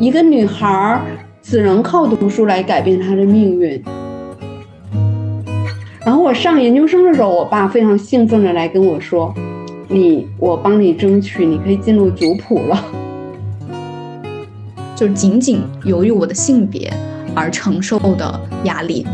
一个女孩只能靠读书来改变她的命运。然后我上研究生的时候，我爸非常兴奋的来跟我说：“你，我帮你争取，你可以进入族谱了。”就仅仅由于我的性别而承受的压力。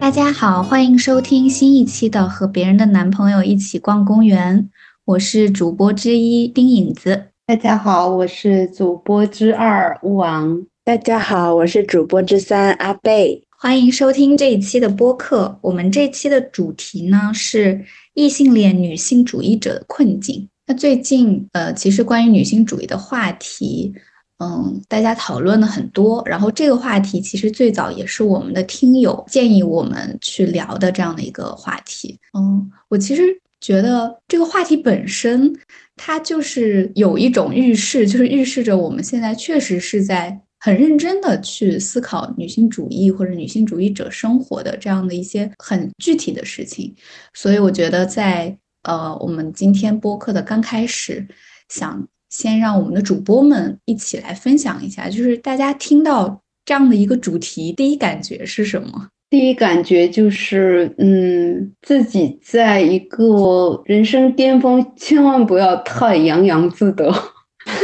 大家好，欢迎收听新一期的《和别人的男朋友一起逛公园》，我是主播之一丁影子。大家好，我是主播之二吴王。大家好，我是主播之三阿贝。欢迎收听这一期的播客。我们这期的主题呢是异性恋女性主义者的困境。那最近，呃，其实关于女性主义的话题。嗯，大家讨论的很多，然后这个话题其实最早也是我们的听友建议我们去聊的这样的一个话题。嗯，我其实觉得这个话题本身，它就是有一种预示，就是预示着我们现在确实是在很认真的去思考女性主义或者女性主义者生活的这样的一些很具体的事情。所以我觉得在呃我们今天播客的刚开始想。先让我们的主播们一起来分享一下，就是大家听到这样的一个主题，第一感觉是什么？第一感觉就是，嗯，自己在一个人生巅峰，千万不要太洋洋自得，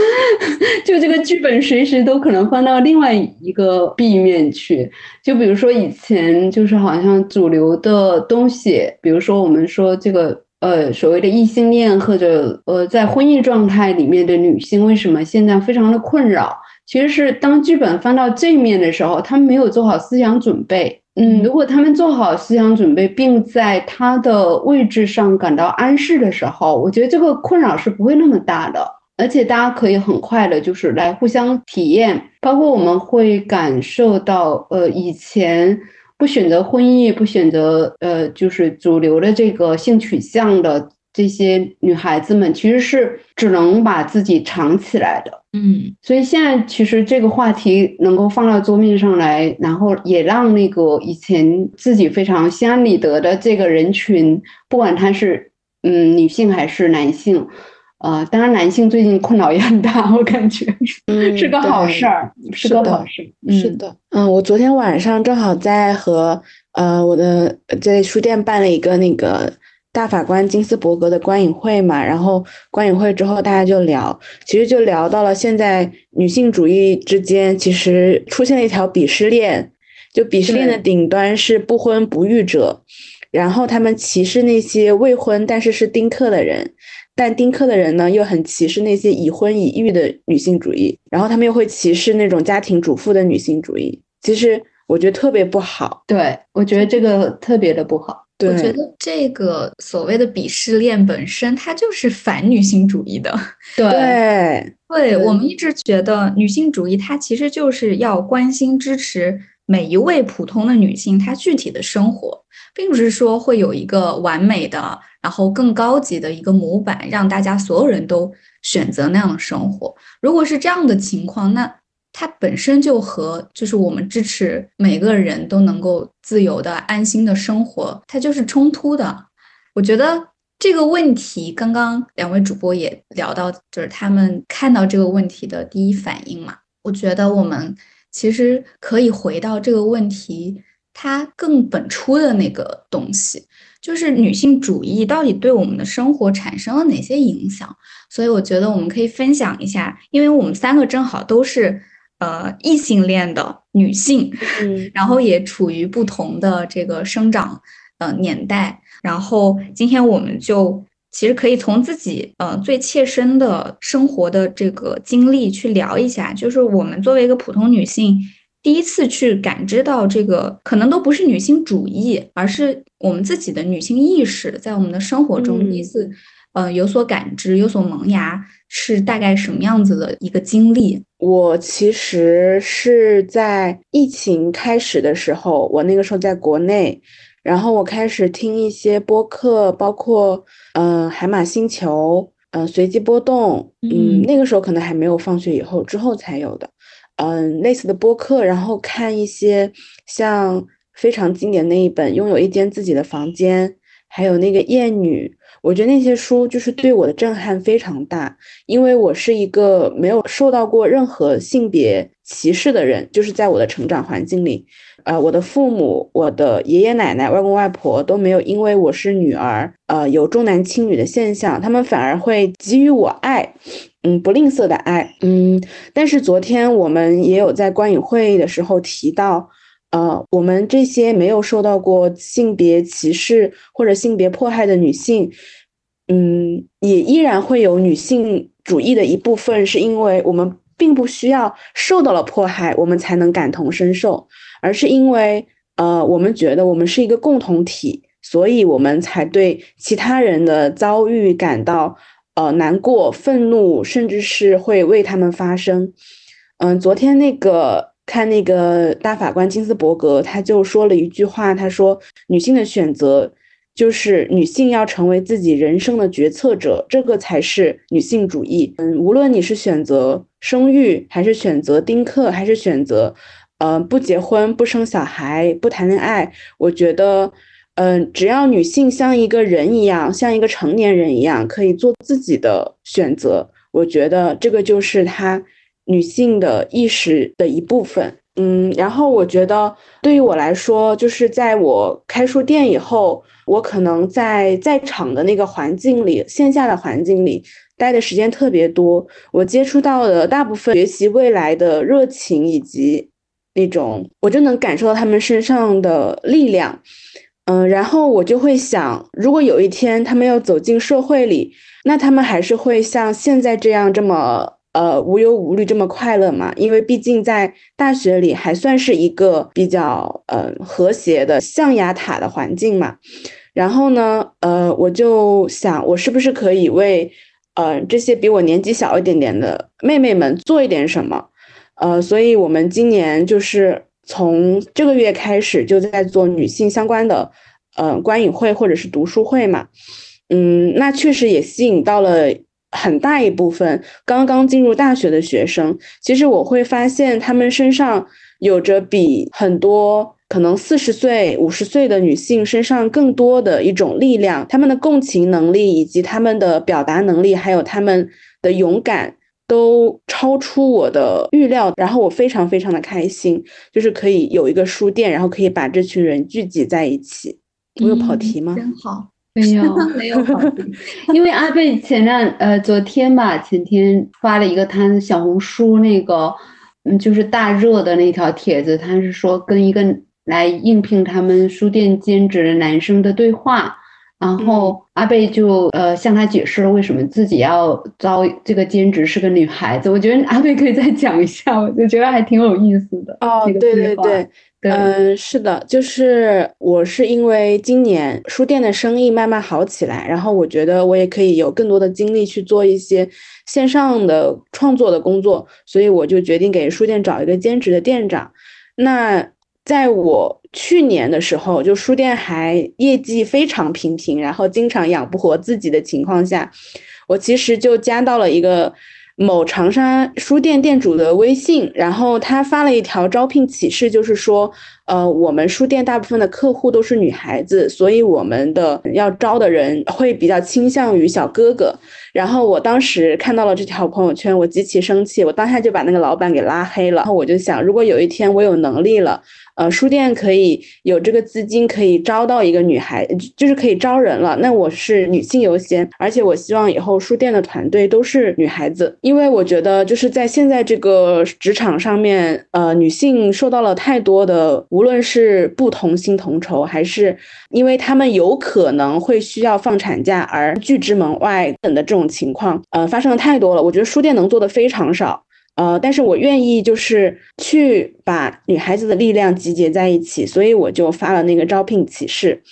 就这个剧本随时都可能翻到另外一个 B 面去。就比如说以前，就是好像主流的东西，比如说我们说这个。呃，所谓的异性恋或者呃，在婚姻状态里面的女性，为什么现在非常的困扰？其实是当剧本翻到这面的时候，他们没有做好思想准备。嗯，如果他们做好思想准备，并在他的位置上感到安适的时候，我觉得这个困扰是不会那么大的。而且大家可以很快的，就是来互相体验，包括我们会感受到，呃，以前。不选择婚姻，不选择呃，就是主流的这个性取向的这些女孩子们，其实是只能把自己藏起来的。嗯，所以现在其实这个话题能够放到桌面上来，然后也让那个以前自己非常心安理得的这个人群，不管他是嗯女性还是男性。呃，当然，男性最近困扰也很大，我感觉 是个好事儿，是个好事。是的，嗯，我昨天晚上正好在和呃我的在书店办了一个那个大法官金斯伯格的观影会嘛，然后观影会之后大家就聊，其实就聊到了现在女性主义之间其实出现了一条鄙视链，就鄙视链的顶端是不婚不育者，然后他们歧视那些未婚但是是丁克的人。但丁克的人呢，又很歧视那些已婚已育的女性主义，然后他们又会歧视那种家庭主妇的女性主义。其实我觉得特别不好，对我觉得这个特别的不好。我觉得这个所谓的鄙视链本身，它就是反女性主义的。对，对我们一直觉得女性主义它其实就是要关心支持每一位普通的女性她具体的生活，并不是说会有一个完美的。然后更高级的一个模板，让大家所有人都选择那样的生活。如果是这样的情况，那它本身就和就是我们支持每个人都能够自由的、安心的生活，它就是冲突的。我觉得这个问题，刚刚两位主播也聊到，就是他们看到这个问题的第一反应嘛。我觉得我们其实可以回到这个问题它更本初的那个东西。就是女性主义到底对我们的生活产生了哪些影响？所以我觉得我们可以分享一下，因为我们三个正好都是呃异性恋的女性，嗯，然后也处于不同的这个生长呃年代，然后今天我们就其实可以从自己呃最切身的生活的这个经历去聊一下，就是我们作为一个普通女性。第一次去感知到这个，可能都不是女性主义，而是我们自己的女性意识在我们的生活中第一次，呃，有所感知、有所萌芽，是大概什么样子的一个经历？我其实是在疫情开始的时候，我那个时候在国内，然后我开始听一些播客，包括嗯海马星球，嗯随机波动，嗯那个时候可能还没有放学以后之后才有的。嗯，类似的播客，然后看一些像非常经典那一本《拥有一间自己的房间》，还有那个《厌女》，我觉得那些书就是对我的震撼非常大，因为我是一个没有受到过任何性别歧视的人，就是在我的成长环境里。呃，我的父母、我的爷爷奶奶、外公外婆都没有因为我是女儿，呃，有重男轻女的现象，他们反而会给予我爱，嗯，不吝啬的爱，嗯。但是昨天我们也有在观影会的时候提到，呃，我们这些没有受到过性别歧视或者性别迫害的女性，嗯，也依然会有女性主义的一部分，是因为我们并不需要受到了迫害，我们才能感同身受。而是因为，呃，我们觉得我们是一个共同体，所以我们才对其他人的遭遇感到，呃，难过、愤怒，甚至是会为他们发声。嗯，昨天那个看那个大法官金斯伯格，他就说了一句话，他说：“女性的选择就是女性要成为自己人生的决策者，这个才是女性主义。”嗯，无论你是选择生育，还是选择丁克，还是选择。嗯，不结婚，不生小孩，不谈恋爱。我觉得，嗯，只要女性像一个人一样，像一个成年人一样，可以做自己的选择，我觉得这个就是她女性的意识的一部分。嗯，然后我觉得，对于我来说，就是在我开书店以后，我可能在在场的那个环境里，线下的环境里待的时间特别多，我接触到的大部分学习未来的热情以及。那种，我就能感受到他们身上的力量，嗯，然后我就会想，如果有一天他们要走进社会里，那他们还是会像现在这样这么呃无忧无虑，这么快乐嘛？因为毕竟在大学里还算是一个比较呃和谐的象牙塔的环境嘛。然后呢，呃，我就想，我是不是可以为呃这些比我年纪小一点点的妹妹们做一点什么？呃，所以我们今年就是从这个月开始就在做女性相关的，呃，观影会或者是读书会嘛，嗯，那确实也吸引到了很大一部分刚刚进入大学的学生。其实我会发现他们身上有着比很多可能四十岁、五十岁的女性身上更多的一种力量，他们的共情能力以及他们的表达能力，还有他们的勇敢。都超出我的预料，然后我非常非常的开心，就是可以有一个书店，然后可以把这群人聚集在一起。我有跑题吗？真好，没有 没有。因为阿贝前两呃昨天吧，前天发了一个他小红书那个嗯就是大热的那条帖子，他是说跟一个来应聘他们书店兼职的男生的对话。然后阿贝就呃向他解释了为什么自己要招这个兼职是个女孩子。我觉得阿贝可以再讲一下，我就觉得还挺有意思的。哦，对对对，嗯，是的，就是我是因为今年书店的生意慢慢好起来，然后我觉得我也可以有更多的精力去做一些线上的创作的工作，所以我就决定给书店找一个兼职的店长。那在我去年的时候，就书店还业绩非常平平，然后经常养不活自己的情况下，我其实就加到了一个某长沙书店店主的微信，然后他发了一条招聘启事，就是说，呃，我们书店大部分的客户都是女孩子，所以我们的要招的人会比较倾向于小哥哥。然后我当时看到了这条朋友圈，我极其生气，我当下就把那个老板给拉黑了。然后我就想，如果有一天我有能力了。呃，书店可以有这个资金，可以招到一个女孩，就是可以招人了。那我是女性优先，而且我希望以后书店的团队都是女孩子，因为我觉得就是在现在这个职场上面，呃，女性受到了太多的，无论是不同薪同酬，还是因为他们有可能会需要放产假而拒之门外等的这种情况，呃，发生的太多了。我觉得书店能做的非常少。呃，但是我愿意就是去把女孩子的力量集结在一起，所以我就发了那个招聘启事。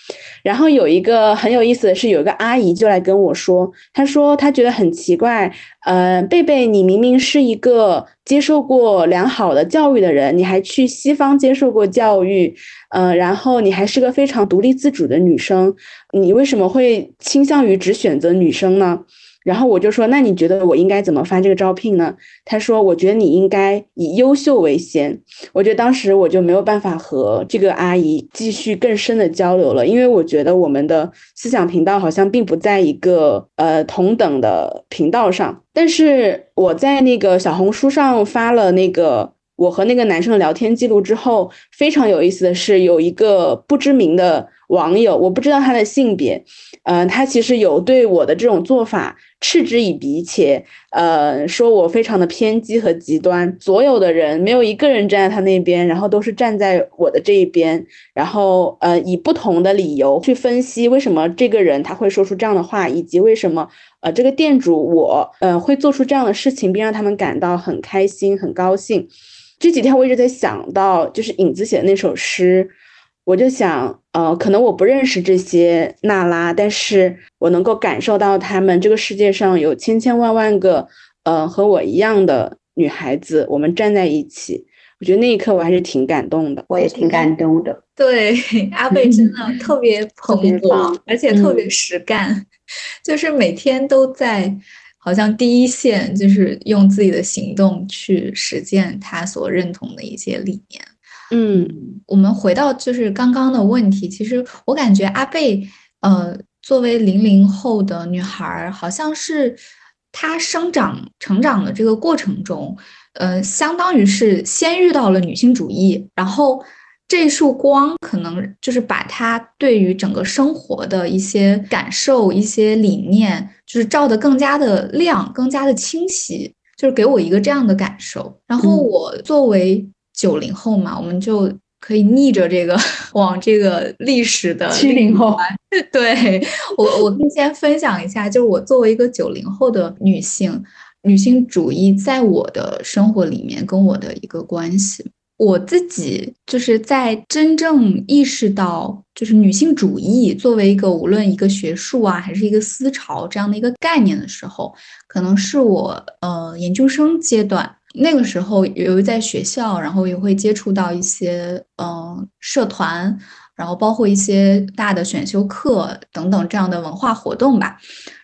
然后有一个很有意思的是，有一个阿姨就来跟我说，她说她觉得很奇怪，呃，贝贝，你明明是一个接受过良好的教育的人，你还去西方接受过教育，呃，然后你还是个非常独立自主的女生，你为什么会倾向于只选择女生呢？然后我就说，那你觉得我应该怎么发这个招聘呢？他说，我觉得你应该以优秀为先。我觉得当时我就没有办法和这个阿姨继续更深的交流了，因为我觉得我们的思想频道好像并不在一个呃同等的频道上。但是我在那个小红书上发了那个我和那个男生的聊天记录之后，非常有意思的是，有一个不知名的网友，我不知道他的性别。嗯，他其实有对我的这种做法嗤之以鼻，且呃说我非常的偏激和极端。所有的人没有一个人站在他那边，然后都是站在我的这一边，然后呃以不同的理由去分析为什么这个人他会说出这样的话，以及为什么呃这个店主我呃会做出这样的事情，并让他们感到很开心很高兴。这几天我一直在想到，就是影子写的那首诗。我就想，呃，可能我不认识这些娜拉，但是我能够感受到他们这个世界上有千千万万个，呃，和我一样的女孩子，我们站在一起。我觉得那一刻我还是挺感动的，我也挺感动的。对，阿贝真的特别 蓬勃，而且特别实干，就是每天都在，好像第一线，就是用自己的行动去实践他所认同的一些理念。嗯，我们回到就是刚刚的问题，其实我感觉阿贝，呃，作为零零后的女孩，好像是她生长成长的这个过程中，呃，相当于是先遇到了女性主义，然后这束光可能就是把她对于整个生活的一些感受、一些理念，就是照得更加的亮、更加的清晰，就是给我一个这样的感受。然后我作为。九零后嘛，我们就可以逆着这个往这个历史的七零后。对我，我跟先分享一下，就是我作为一个九零后的女性，女性主义在我的生活里面跟我的一个关系。我自己就是在真正意识到，就是女性主义作为一个无论一个学术啊，还是一个思潮这样的一个概念的时候，可能是我呃研究生阶段。那个时候，由于在学校，然后也会接触到一些嗯社团，然后包括一些大的选修课等等这样的文化活动吧，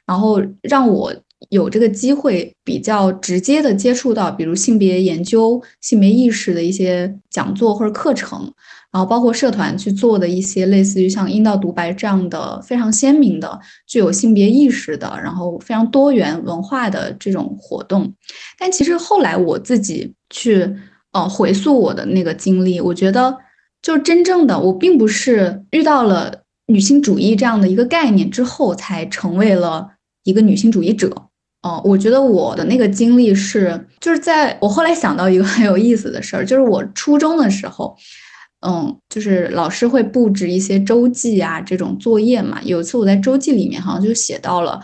然后让我有这个机会比较直接的接触到，比如性别研究、性别意识的一些讲座或者课程。然后包括社团去做的一些类似于像阴道独白这样的非常鲜明的、具有性别意识的，然后非常多元文化的这种活动。但其实后来我自己去呃回溯我的那个经历，我觉得就真正的我并不是遇到了女性主义这样的一个概念之后才成为了一个女性主义者。哦，我觉得我的那个经历是就是在我后来想到一个很有意思的事儿，就是我初中的时候。嗯，就是老师会布置一些周记啊，这种作业嘛。有一次我在周记里面好像就写到了，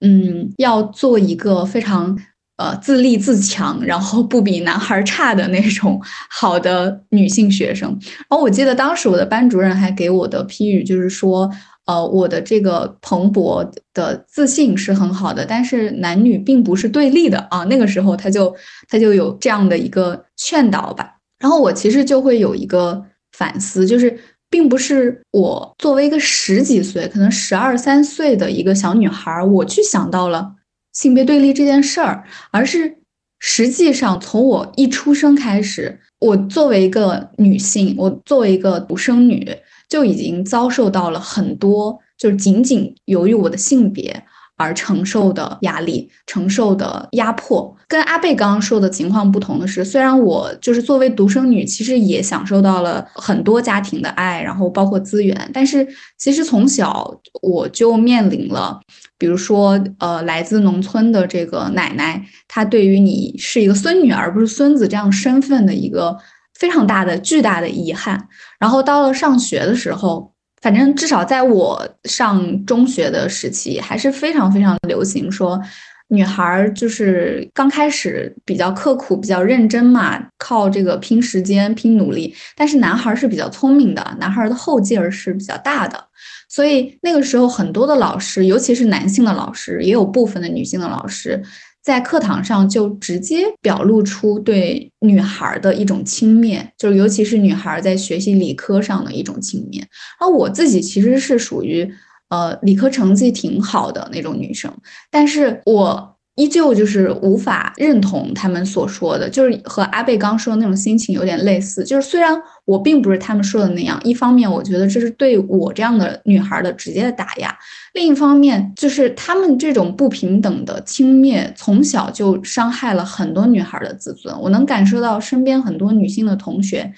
嗯，要做一个非常呃自立自强，然后不比男孩差的那种好的女性学生。然后我记得当时我的班主任还给我的批语就是说，呃，我的这个蓬勃的自信是很好的，但是男女并不是对立的啊。那个时候他就他就有这样的一个劝导吧。然后我其实就会有一个反思，就是并不是我作为一个十几岁，可能十二三岁的一个小女孩，我去想到了性别对立这件事儿，而是实际上从我一出生开始，我作为一个女性，我作为一个独生女，就已经遭受到了很多，就是仅仅由于我的性别。而承受的压力、承受的压迫，跟阿贝刚刚说的情况不同的是，虽然我就是作为独生女，其实也享受到了很多家庭的爱，然后包括资源，但是其实从小我就面临了，比如说呃，来自农村的这个奶奶，她对于你是一个孙女而不是孙子这样身份的一个非常大的、巨大的遗憾。然后到了上学的时候。反正至少在我上中学的时期，还是非常非常流行说，女孩就是刚开始比较刻苦、比较认真嘛，靠这个拼时间、拼努力。但是男孩是比较聪明的，男孩的后劲儿是比较大的。所以那个时候，很多的老师，尤其是男性的老师，也有部分的女性的老师。在课堂上就直接表露出对女孩的一种轻蔑，就是尤其是女孩在学习理科上的一种轻蔑。而我自己其实是属于呃理科成绩挺好的那种女生，但是我。依旧就是无法认同他们所说的，就是和阿贝刚说的那种心情有点类似。就是虽然我并不是他们说的那样，一方面我觉得这是对我这样的女孩的直接的打压，另一方面就是他们这种不平等的轻蔑，从小就伤害了很多女孩的自尊。我能感受到身边很多女性的同学，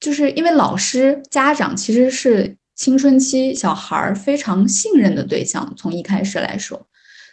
就是因为老师、家长其实是青春期小孩非常信任的对象，从一开始来说。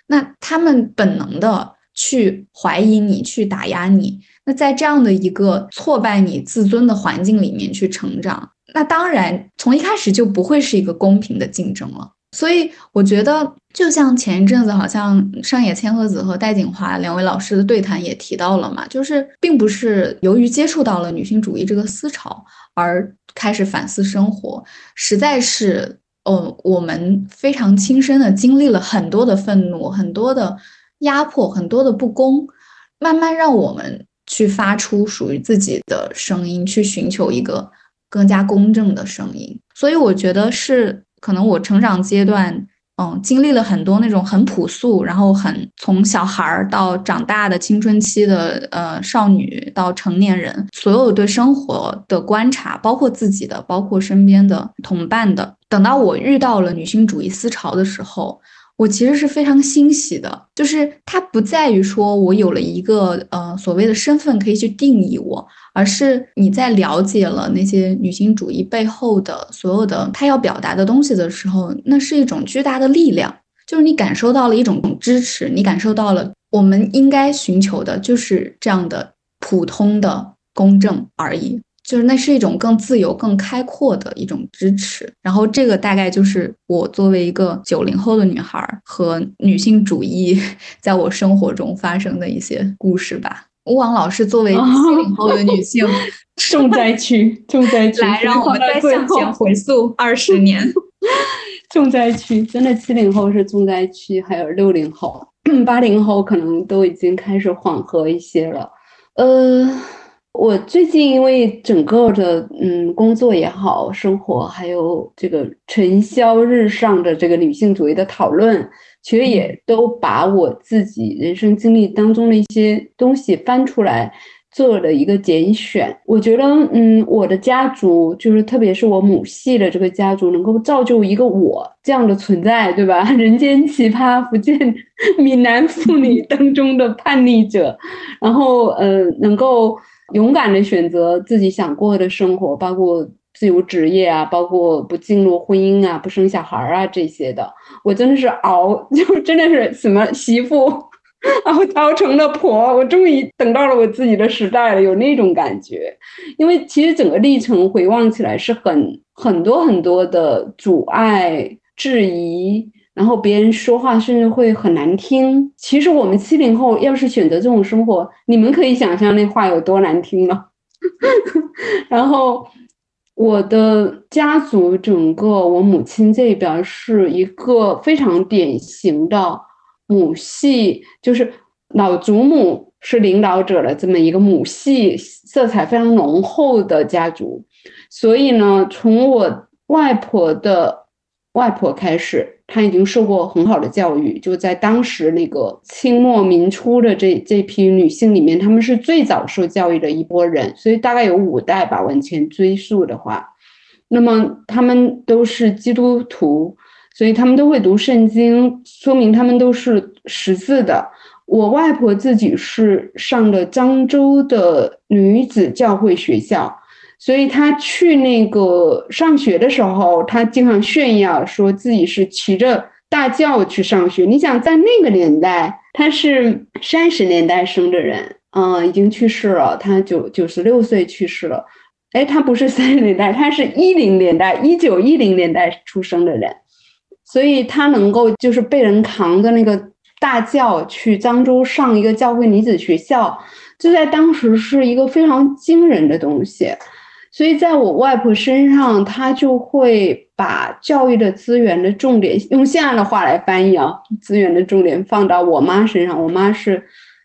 那他们本能的去怀疑你，去打压你。那在这样的一个挫败你自尊的环境里面去成长，那当然从一开始就不会是一个公平的竞争了。所以我觉得，就像前一阵子，好像上野千鹤子和戴锦华两位老师的对谈也提到了嘛，就是并不是由于接触到了女性主义这个思潮而开始反思生活，实在是。呃，我们非常亲身的经历了很多的愤怒，很多的压迫，很多的不公，慢慢让我们去发出属于自己的声音，去寻求一个更加公正的声音。所以我觉得是可能我成长阶段。嗯，经历了很多那种很朴素，然后很从小孩儿到长大的青春期的呃少女到成年人，所有对生活的观察，包括自己的，包括身边的同伴的。等到我遇到了女性主义思潮的时候。我其实是非常欣喜的，就是它不在于说我有了一个呃所谓的身份可以去定义我，而是你在了解了那些女性主义背后的所有的她要表达的东西的时候，那是一种巨大的力量，就是你感受到了一种支持，你感受到了我们应该寻求的就是这样的普通的公正而已。就是那是一种更自由、更开阔的一种支持，然后这个大概就是我作为一个九零后的女孩和女性主义 在我生活中发生的一些故事吧。吴王老师作为七零后的女性，重灾区，重灾区，来让 我们再向前回溯二十年，重灾区，真的七零后是重灾区，还有六零后、八零后可能都已经开始缓和一些了，呃。我最近因为整个的嗯工作也好，生活还有这个尘嚣日上的这个女性主义的讨论，其实也都把我自己人生经历当中的一些东西翻出来做了一个简选。我觉得嗯，我的家族就是特别是我母系的这个家族，能够造就一个我这样的存在，对吧？人间奇葩，福建闽南妇女当中的叛逆者，然后呃，能够。勇敢的选择自己想过的生活，包括自由职业啊，包括不进入婚姻啊，不生小孩啊这些的，我真的是熬，就真的是什么媳妇熬 熬成了婆，我终于等到了我自己的时代了，有那种感觉。因为其实整个历程回望起来是很很多很多的阻碍、质疑。然后别人说话甚至会很难听。其实我们七零后要是选择这种生活，你们可以想象那话有多难听了。然后我的家族整个，我母亲这边是一个非常典型的母系，就是老祖母是领导者的这么一个母系色彩非常浓厚的家族。所以呢，从我外婆的外婆开始。她已经受过很好的教育，就在当时那个清末民初的这这批女性里面，她们是最早受教育的一波人，所以大概有五代吧，往前追溯的话，那么她们都是基督徒，所以她们都会读圣经，说明她们都是识字的。我外婆自己是上的漳州的女子教会学校。所以他去那个上学的时候，他经常炫耀说自己是骑着大轿去上学。你想，在那个年代，他是三十年代生的人，嗯，已经去世了，他九九十六岁去世了。哎，他不是三十年代，他是一零年代，一九一零年代出生的人，所以他能够就是被人扛着那个大轿去漳州上一个教会女子学校，这在当时是一个非常惊人的东西。所以，在我外婆身上，她就会把教育的资源的重点，用现在的话来翻译啊，资源的重点放到我妈身上。我妈是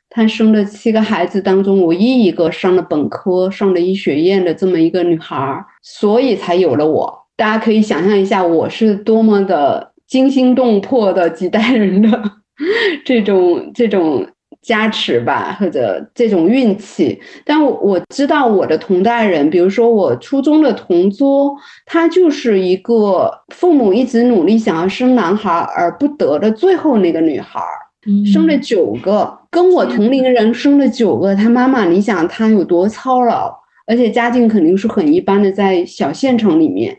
她生的七个孩子当中唯一一个上了本科、上了医学院的这么一个女孩，所以才有了我。大家可以想象一下，我是多么的。惊心动魄的几代人的 这种这种加持吧，或者这种运气。但我我知道我的同代人，比如说我初中的同桌，他就是一个父母一直努力想要生男孩而不得的最后那个女孩，生了九个，跟我同龄人生了九个，他妈妈，你想他有多操劳？而且家境肯定是很一般的，在小县城里面。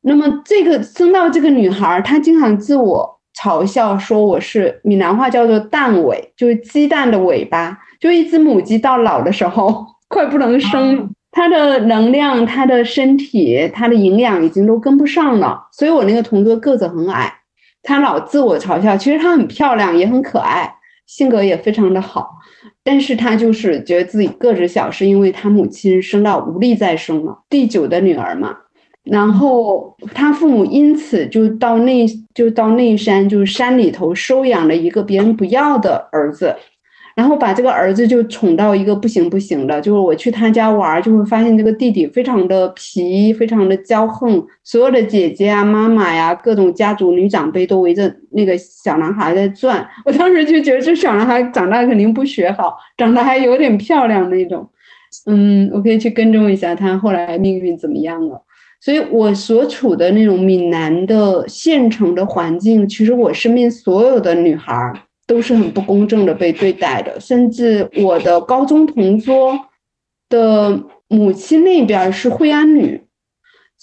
那么这个生到这个女孩，她经常自我嘲笑说我是闽南话叫做蛋尾，就是鸡蛋的尾巴，就一只母鸡到老的时候 快不能生，它的能量、它的身体、它的营养已经都跟不上了。所以我那个同桌个子很矮，他老自我嘲笑，其实她很漂亮，也很可爱，性格也非常的好。但是他就是觉得自己个子小，是因为他母亲生到无力再生了，第九的女儿嘛。然后他父母因此就到内就到内山，就是山里头收养了一个别人不要的儿子。然后把这个儿子就宠到一个不行不行的，就是我去他家玩，就会发现这个弟弟非常的皮，非常的骄横，所有的姐姐啊、妈妈呀、各种家族女长辈都围着那个小男孩在转。我当时就觉得这小男孩长大肯定不学好，长得还有点漂亮那种。嗯，我可以去跟踪一下他后来命运怎么样了。所以我所处的那种闽南的县城的环境，其实我身边所有的女孩。都是很不公正的被对待的，甚至我的高中同桌的母亲那边是惠安女，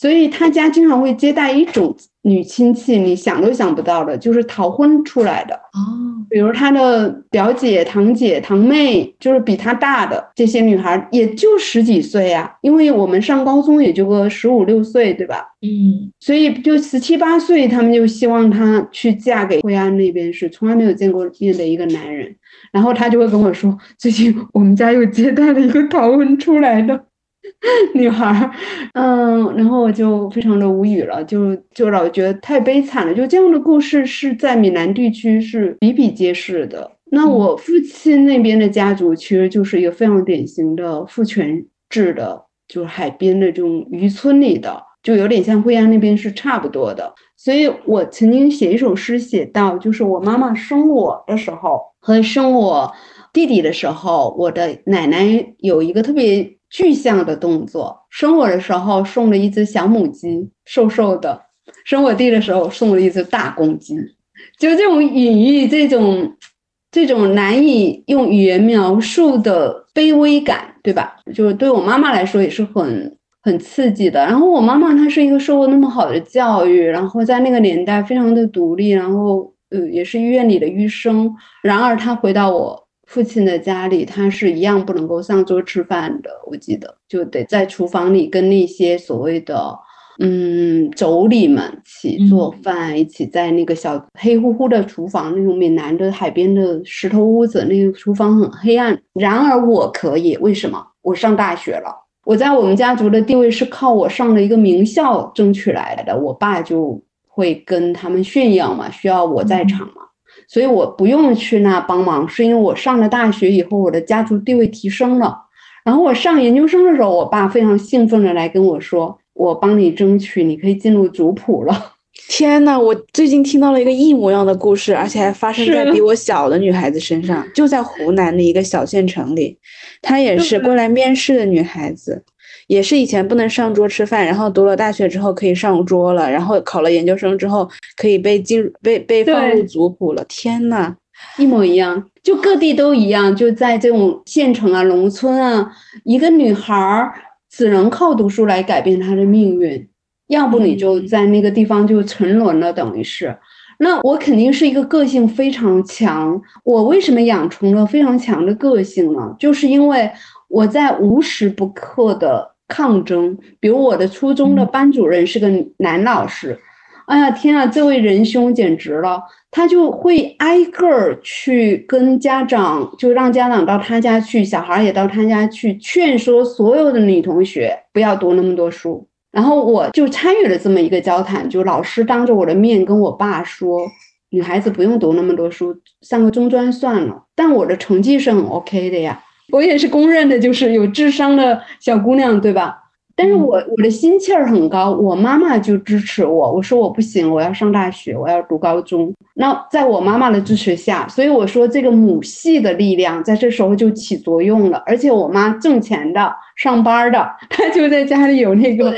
所以他家经常会接待一种。女亲戚，你想都想不到的，就是逃婚出来的哦。比如他的表姐、堂姐、堂妹，就是比他大的这些女孩，也就十几岁呀。因为我们上高中也就个十五六岁，对吧？嗯。所以就十七八岁，他们就希望她去嫁给惠安那边，是从来没有见过面的一个男人。然后他就会跟我说，最近我们家又接待了一个逃婚出来的。女孩儿，嗯，然后我就非常的无语了，就就老觉得太悲惨了。就这样的故事是在闽南地区是比比皆是的。那我父亲那边的家族其实就是一个非常典型的父权制的，就是海边的这种渔村里的，就有点像惠安那边是差不多的。所以我曾经写一首诗，写到就是我妈妈生我的时候和生我弟弟的时候，我的奶奶有一个特别。具象的动作，生我的时候送了一只小母鸡，瘦瘦的；生我弟的时候送了一只大公鸡，就这种隐喻，这种这种难以用语言描述的卑微感，对吧？就是对我妈妈来说也是很很刺激的。然后我妈妈她是一个受过那么好的教育，然后在那个年代非常的独立，然后呃也是医院里的医生。然而她回到我。父亲的家里，他是一样不能够上桌吃饭的。我记得就得在厨房里跟那些所谓的嗯妯娌们一起做饭，一起在那个小黑乎乎的厨房，那种闽南的海边的石头屋子，那个厨房很黑暗。然而我可以，为什么？我上大学了，我在我们家族的地位是靠我上了一个名校争取来的。我爸就会跟他们炫耀嘛，需要我在场嘛。所以我不用去那帮忙，是因为我上了大学以后，我的家族地位提升了。然后我上研究生的时候，我爸非常兴奋的来跟我说：“我帮你争取，你可以进入族谱了。”天呐，我最近听到了一个一模一样的故事，而且还发生在比 我小的女孩子身上，就在湖南的一个小县城里，她也是过来面试的女孩子。也是以前不能上桌吃饭，然后读了大学之后可以上桌了，然后考了研究生之后可以被进被被放入族谱了。天呐，一模一样，就各地都一样，就在这种县城啊、农村啊，一个女孩儿只能靠读书来改变她的命运，要不你就在那个地方就沉沦了，等于是。那我肯定是一个个性非常强，我为什么养成了非常强的个性呢？就是因为我在无时不刻的。抗争，比如我的初中的班主任是个男老师，哎呀天啊，这位仁兄简直了，他就会挨个儿去跟家长，就让家长到他家去，小孩也到他家去劝说所有的女同学不要读那么多书。然后我就参与了这么一个交谈，就老师当着我的面跟我爸说，女孩子不用读那么多书，上个中专算了。但我的成绩是很 OK 的呀。我也是公认的，就是有智商的小姑娘，对吧？但是我我的心气儿很高，我妈妈就支持我。我说我不行，我要上大学，我要读高中。那在我妈妈的支持下，所以我说这个母系的力量在这时候就起作用了。而且我妈挣钱的。上班的，她就在家里有那个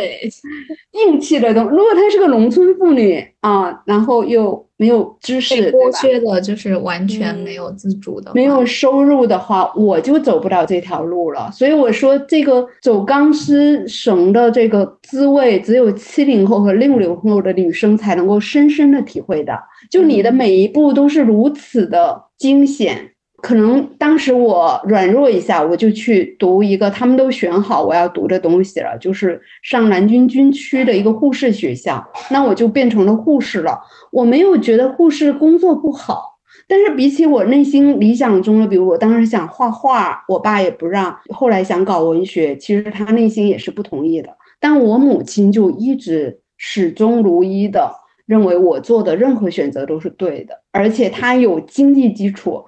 硬气的东。如果她是个农村妇女啊，然后又没有知识，剥削的，就是完全没有自主的，没有收入的话，我就走不了这条路了。所以我说，这个走钢丝绳的这个滋味，只有七零后和六零后的女生才能够深深的体会的。就你的每一步都是如此的惊险。可能当时我软弱一下，我就去读一个他们都选好我要读的东西了，就是上南京军区的一个护士学校。那我就变成了护士了。我没有觉得护士工作不好，但是比起我内心理想中的，比如我当时想画画，我爸也不让；后来想搞文学，其实他内心也是不同意的。但我母亲就一直始终如一的认为我做的任何选择都是对的，而且他有经济基础。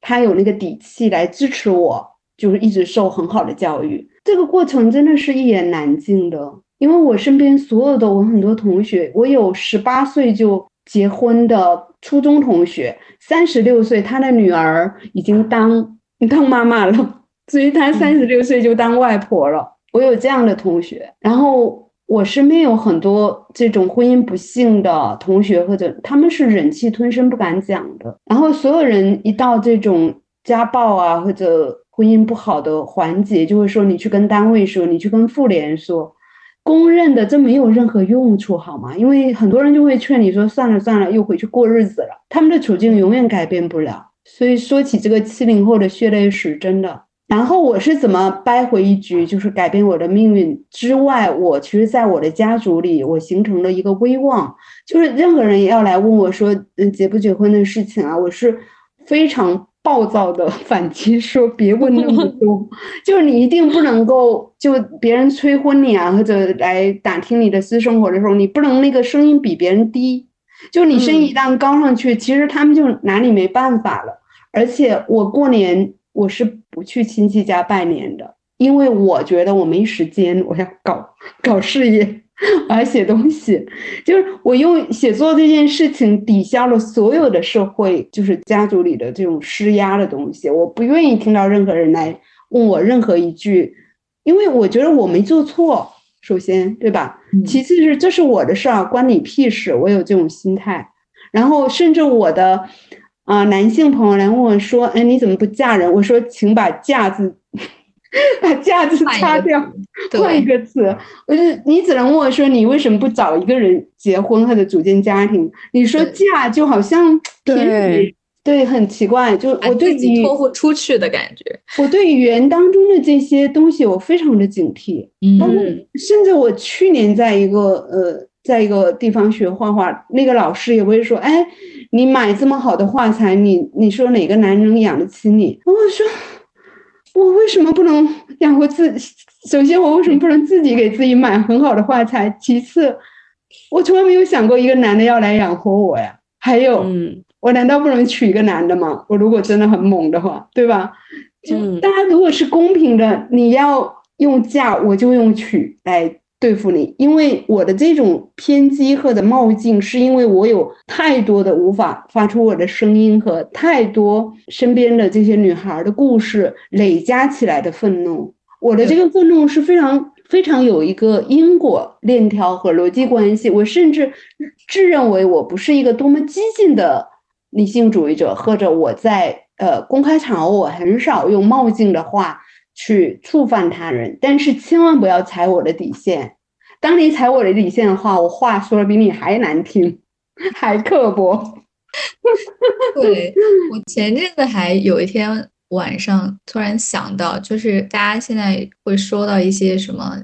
他有那个底气来支持我，就是一直受很好的教育。这个过程真的是一言难尽的，因为我身边所有的我很多同学，我有十八岁就结婚的初中同学，三十六岁他的女儿已经当 当妈妈了，所以他三十六岁就当外婆了。我有这样的同学，然后。我身边有很多这种婚姻不幸的同学，或者他们是忍气吞声不敢讲的。然后所有人一到这种家暴啊或者婚姻不好的环节，就会说你去跟单位说，你去跟妇联说。公认的这没有任何用处，好吗？因为很多人就会劝你说算了算了，又回去过日子了。他们的处境永远改变不了。所以说起这个七零后的血泪史，真的。然后我是怎么掰回一局，就是改变我的命运之外，我其实在我的家族里，我形成了一个威望，就是任何人要来问我说，嗯，结不结婚的事情啊，我是非常暴躁的 反击，说别问那么多，就是你一定不能够，就别人催婚你啊，或者来打听你的私生活的时候，你不能那个声音比别人低，就你声音一旦高上去，其实他们就拿你没办法了。而且我过年。我是不去亲戚家拜年的，因为我觉得我没时间，我要搞搞事业，我要写东西，就是我用写作这件事情抵消了所有的社会，就是家族里的这种施压的东西。我不愿意听到任何人来问我任何一句，因为我觉得我没做错，首先对吧？其次是这是我的事儿，关你屁事。我有这种心态，然后甚至我的。啊，男性朋友来问我说：“哎，你怎么不嫁人？”我说：“请把‘嫁’字，把‘嫁’字擦掉，换一个词。我就你只能问我说：‘你为什么不找一个人结婚或者组建家庭？’你说‘嫁’就好像对对，很奇怪。就我对你托付出去的感觉。我对语言当中的这些东西，我非常的警惕。嗯，甚至我去年在一个呃，在一个地方学画画，那个老师也会说：‘哎。’你买这么好的画材，你你说哪个男人能养得起你？我说，我为什么不能养活自？首先，我为什么不能自己给自己买很好的画材？其次，我从来没有想过一个男的要来养活我呀。还有，我难道不能娶一个男的吗？我如果真的很猛的话，对吧？就大家如果是公平的，你要用嫁，我就用娶来。对付你，因为我的这种偏激或者冒进，是因为我有太多的无法发出我的声音和太多身边的这些女孩的故事累加起来的愤怒。我的这个愤怒是非常非常有一个因果链条和逻辑关系。我甚至自认为我不是一个多么激进的理性主义者，或者我在呃公开场合我很少用冒进的话。去触犯他人，但是千万不要踩我的底线。当你踩我的底线的话，我话说的比你还难听，还刻薄。对我前阵子还有一天晚上突然想到，就是大家现在会说到一些什么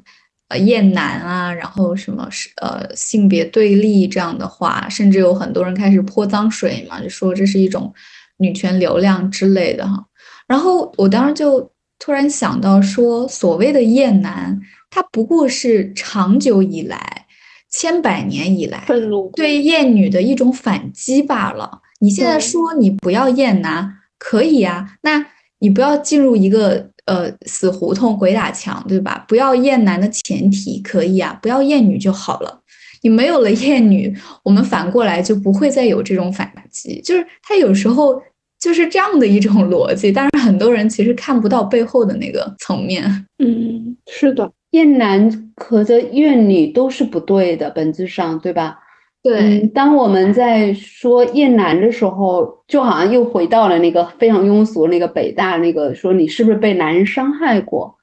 呃厌男啊，然后什么是呃性别对立这样的话，甚至有很多人开始泼脏水嘛，就说这是一种女权流量之类的哈。然后我当时就。突然想到，说所谓的厌男，他不过是长久以来、千百年以来对厌女的一种反击罢了。你现在说你不要厌男，可以啊？那你不要进入一个呃死胡同鬼打墙，对吧？不要厌男的前提可以啊，不要厌女就好了。你没有了厌女，我们反过来就不会再有这种反击。就是他有时候就是这样的一种逻辑，但是很多人其实看不到背后的那个层面。嗯，是的，厌男和这厌女都是不对的，本质上，对吧？对，当我们在说厌男的时候，就好像又回到了那个非常庸俗那个北大那个说你是不是被男人伤害过？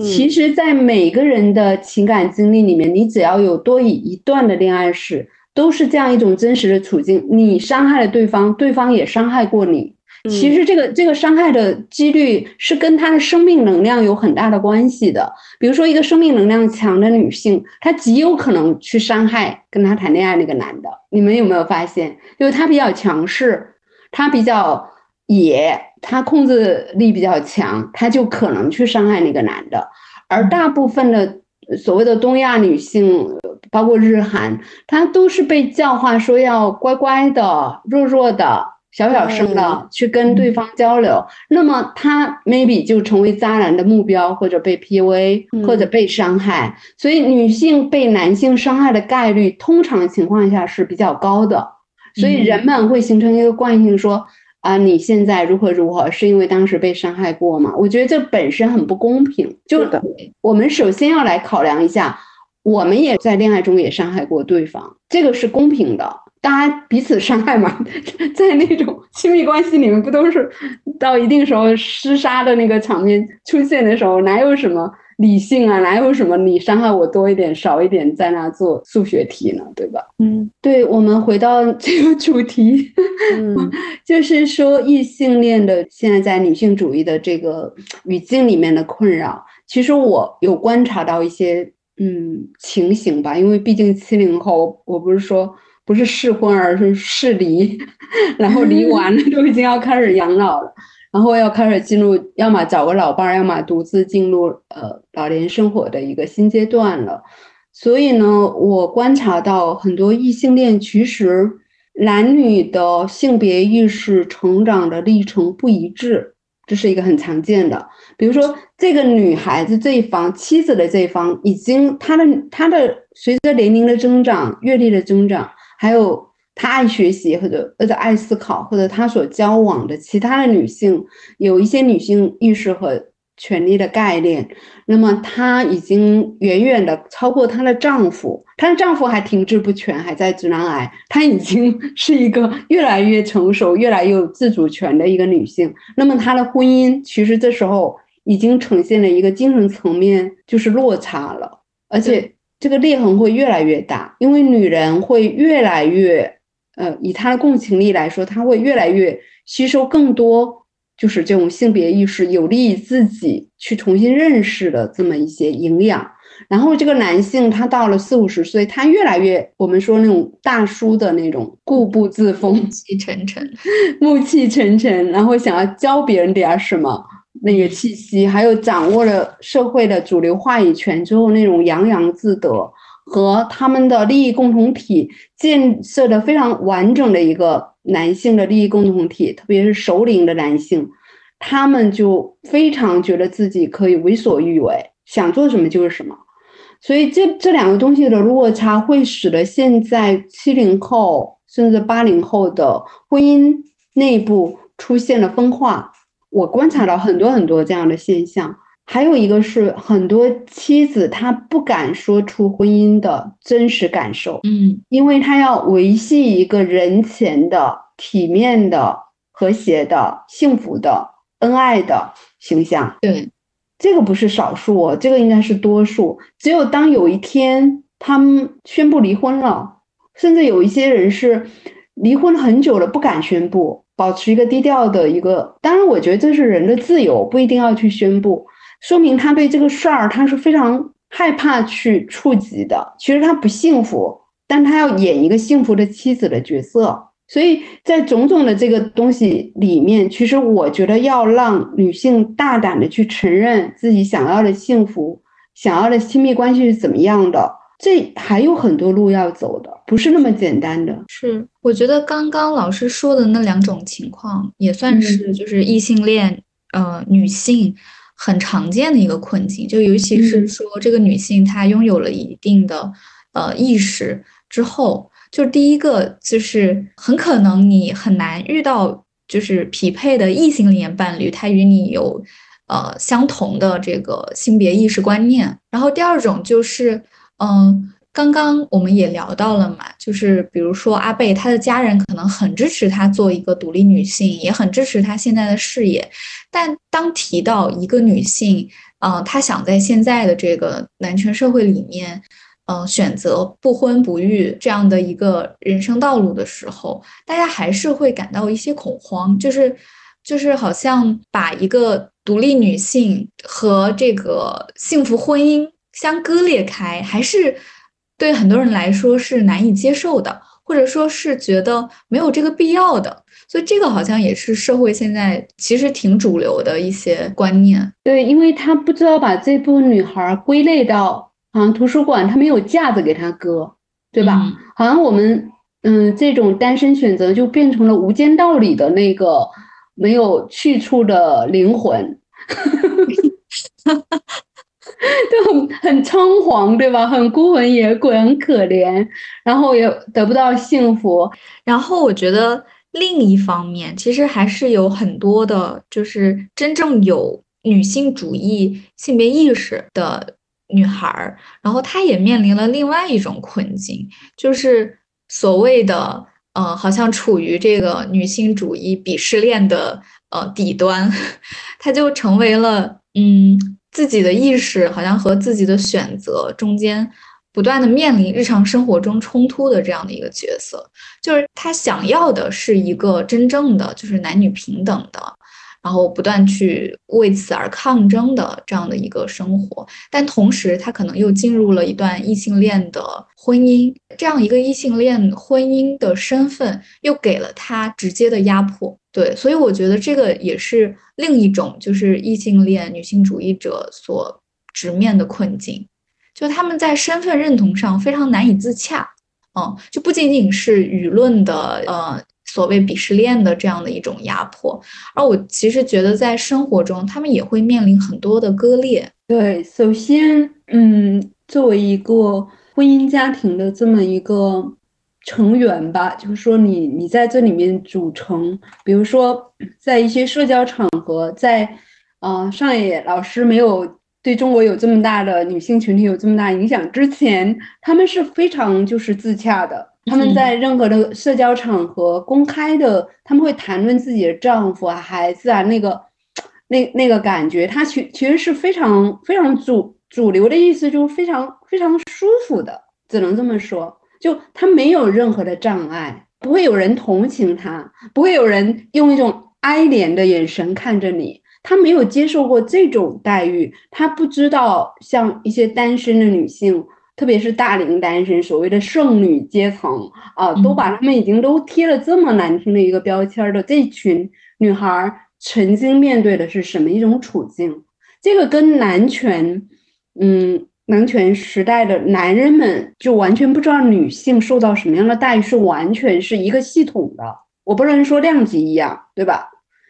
其实，在每个人的情感经历里面，你只要有多以一段的恋爱史，都是这样一种真实的处境。你伤害了对方，对方也伤害过你。其实，这个这个伤害的几率是跟她的生命能量有很大的关系的。比如说，一个生命能量强的女性，她极有可能去伤害跟她谈恋爱那个男的。你们有没有发现？因为她比较强势，她比较野。她控制力比较强，她就可能去伤害那个男的。而大部分的所谓的东亚女性，包括日韩，她都是被教化说要乖乖的、弱弱的、小小声的去跟对方交流。那么他 maybe 就成为渣男的目标，或者被 PUA，或者被伤害。所以女性被男性伤害的概率，通常情况下是比较高的。所以人们会形成一个惯性说。啊，你现在如何如何？是因为当时被伤害过吗？我觉得这本身很不公平。就我们首先要来考量一下，我们也在恋爱中也伤害过对方，这个是公平的，大家彼此伤害嘛。在那种亲密关系里面，不都是到一定时候厮杀的那个场面出现的时候，哪有什么？理性啊，哪有什么你伤害我多一点少一点，在那做数学题呢？对吧？嗯，对，我们回到这个 主题，嗯，就是说异性恋的现在在女性主义的这个语境里面的困扰，其实我有观察到一些嗯情形吧，因为毕竟七零后，我不是说不是适婚，而是适离，然后离完了都已经要开始养老了。然后要开始进入，要么找个老伴儿，要么独自进入呃老年生活的一个新阶段了。所以呢，我观察到很多异性恋其实男女的性别意识成长的历程不一致，这是一个很常见的。比如说，这个女孩子这一方，妻子的这一方，已经她的她的随着年龄的增长、阅历的增长，还有。他爱学习，或者或者爱思考，或者他所交往的其他的女性有一些女性意识和权利的概念，那么她已经远远的超过她的丈夫，她的丈夫还停滞不前，还在直男癌，她已经 是一个越来越成熟、越来越有自主权的一个女性。那么她的婚姻其实这时候已经呈现了一个精神层面就是落差了，而且这个裂痕会越来越大，因为女人会越来越。呃，以她的共情力来说，她会越来越吸收更多，就是这种性别意识有利于自己去重新认识的这么一些营养。然后这个男性他到了四五十岁，他越来越我们说那种大叔的那种固步自封、暮气沉沉、暮气沉沉，然后想要教别人点什么那个气息，还有掌握了社会的主流话语权之后那种洋洋自得。和他们的利益共同体建设的非常完整的一个男性的利益共同体，特别是首领的男性，他们就非常觉得自己可以为所欲为，想做什么就是什么。所以这这两个东西的落差，会使得现在七零后甚至八零后的婚姻内部出现了分化。我观察到很多很多这样的现象。还有一个是很多妻子她不敢说出婚姻的真实感受，嗯，因为她要维系一个人前的体面的、和谐的、幸福的、恩爱的形象。对，这个不是少数，这个应该是多数。只有当有一天他们宣布离婚了，甚至有一些人是离婚很久了不敢宣布，保持一个低调的一个。当然，我觉得这是人的自由，不一定要去宣布。说明他对这个事儿他是非常害怕去触及的。其实他不幸福，但他要演一个幸福的妻子的角色。所以在种种的这个东西里面，其实我觉得要让女性大胆的去承认自己想要的幸福、想要的亲密关系是怎么样的，这还有很多路要走的，不是那么简单的。是，我觉得刚刚老师说的那两种情况，也算是就是异性恋呃女性。很常见的一个困境，就尤其是说这个女性她拥有了一定的呃意识之后，就第一个就是很可能你很难遇到就是匹配的异性恋伴侣，他与你有呃相同的这个性别意识观念。然后第二种就是嗯。刚刚我们也聊到了嘛，就是比如说阿贝，他的家人可能很支持他做一个独立女性，也很支持他现在的事业。但当提到一个女性，嗯，她想在现在的这个男权社会里面，嗯，选择不婚不育这样的一个人生道路的时候，大家还是会感到一些恐慌，就是就是好像把一个独立女性和这个幸福婚姻相割裂开，还是。对很多人来说是难以接受的，或者说是觉得没有这个必要的，所以这个好像也是社会现在其实挺主流的一些观念。对，因为他不知道把这部分女孩归类到好像图书馆，他没有架子给他搁，对吧？好像我们嗯，这种单身选择就变成了无间道里的那个没有去处的灵魂。就很很仓皇，对吧？很孤魂野鬼，很可怜，然后也得不到幸福。然后我觉得另一方面，其实还是有很多的，就是真正有女性主义、性别意识的女孩儿，然后她也面临了另外一种困境，就是所谓的呃，好像处于这个女性主义鄙视链的呃底端，她就成为了嗯。自己的意识好像和自己的选择中间不断的面临日常生活中冲突的这样的一个角色，就是他想要的是一个真正的就是男女平等的，然后不断去为此而抗争的这样的一个生活，但同时他可能又进入了一段异性恋的婚姻，这样一个异性恋婚姻的身份又给了他直接的压迫。对，所以我觉得这个也是另一种，就是异性恋女性主义者所直面的困境，就他们在身份认同上非常难以自洽，嗯，就不仅仅是舆论的呃所谓鄙视链的这样的一种压迫，而我其实觉得在生活中他们也会面临很多的割裂。对，首先，嗯，作为一个婚姻家庭的这么一个。成员吧，就是说你你在这里面组成，比如说在一些社交场合，在啊上野老师没有对中国有这么大的女性群体有这么大影响之前，他们是非常就是自洽的。他们在任何的社交场合公开的，他们会谈论自己的丈夫啊、孩子啊，那个那那个感觉，他其其实是非常非常主主流的意思，就是非常非常舒服的，只能这么说。就他没有任何的障碍，不会有人同情他，不会有人用一种哀怜的眼神看着你。他没有接受过这种待遇，他不知道像一些单身的女性，特别是大龄单身，所谓的剩女阶层啊，都把他们已经都贴了这么难听的一个标签的这群女孩，曾经面对的是什么一种处境？这个跟男权，嗯。男权时代的男人们就完全不知道女性受到什么样的待遇，是完全是一个系统的。我不能说量级一样，对吧？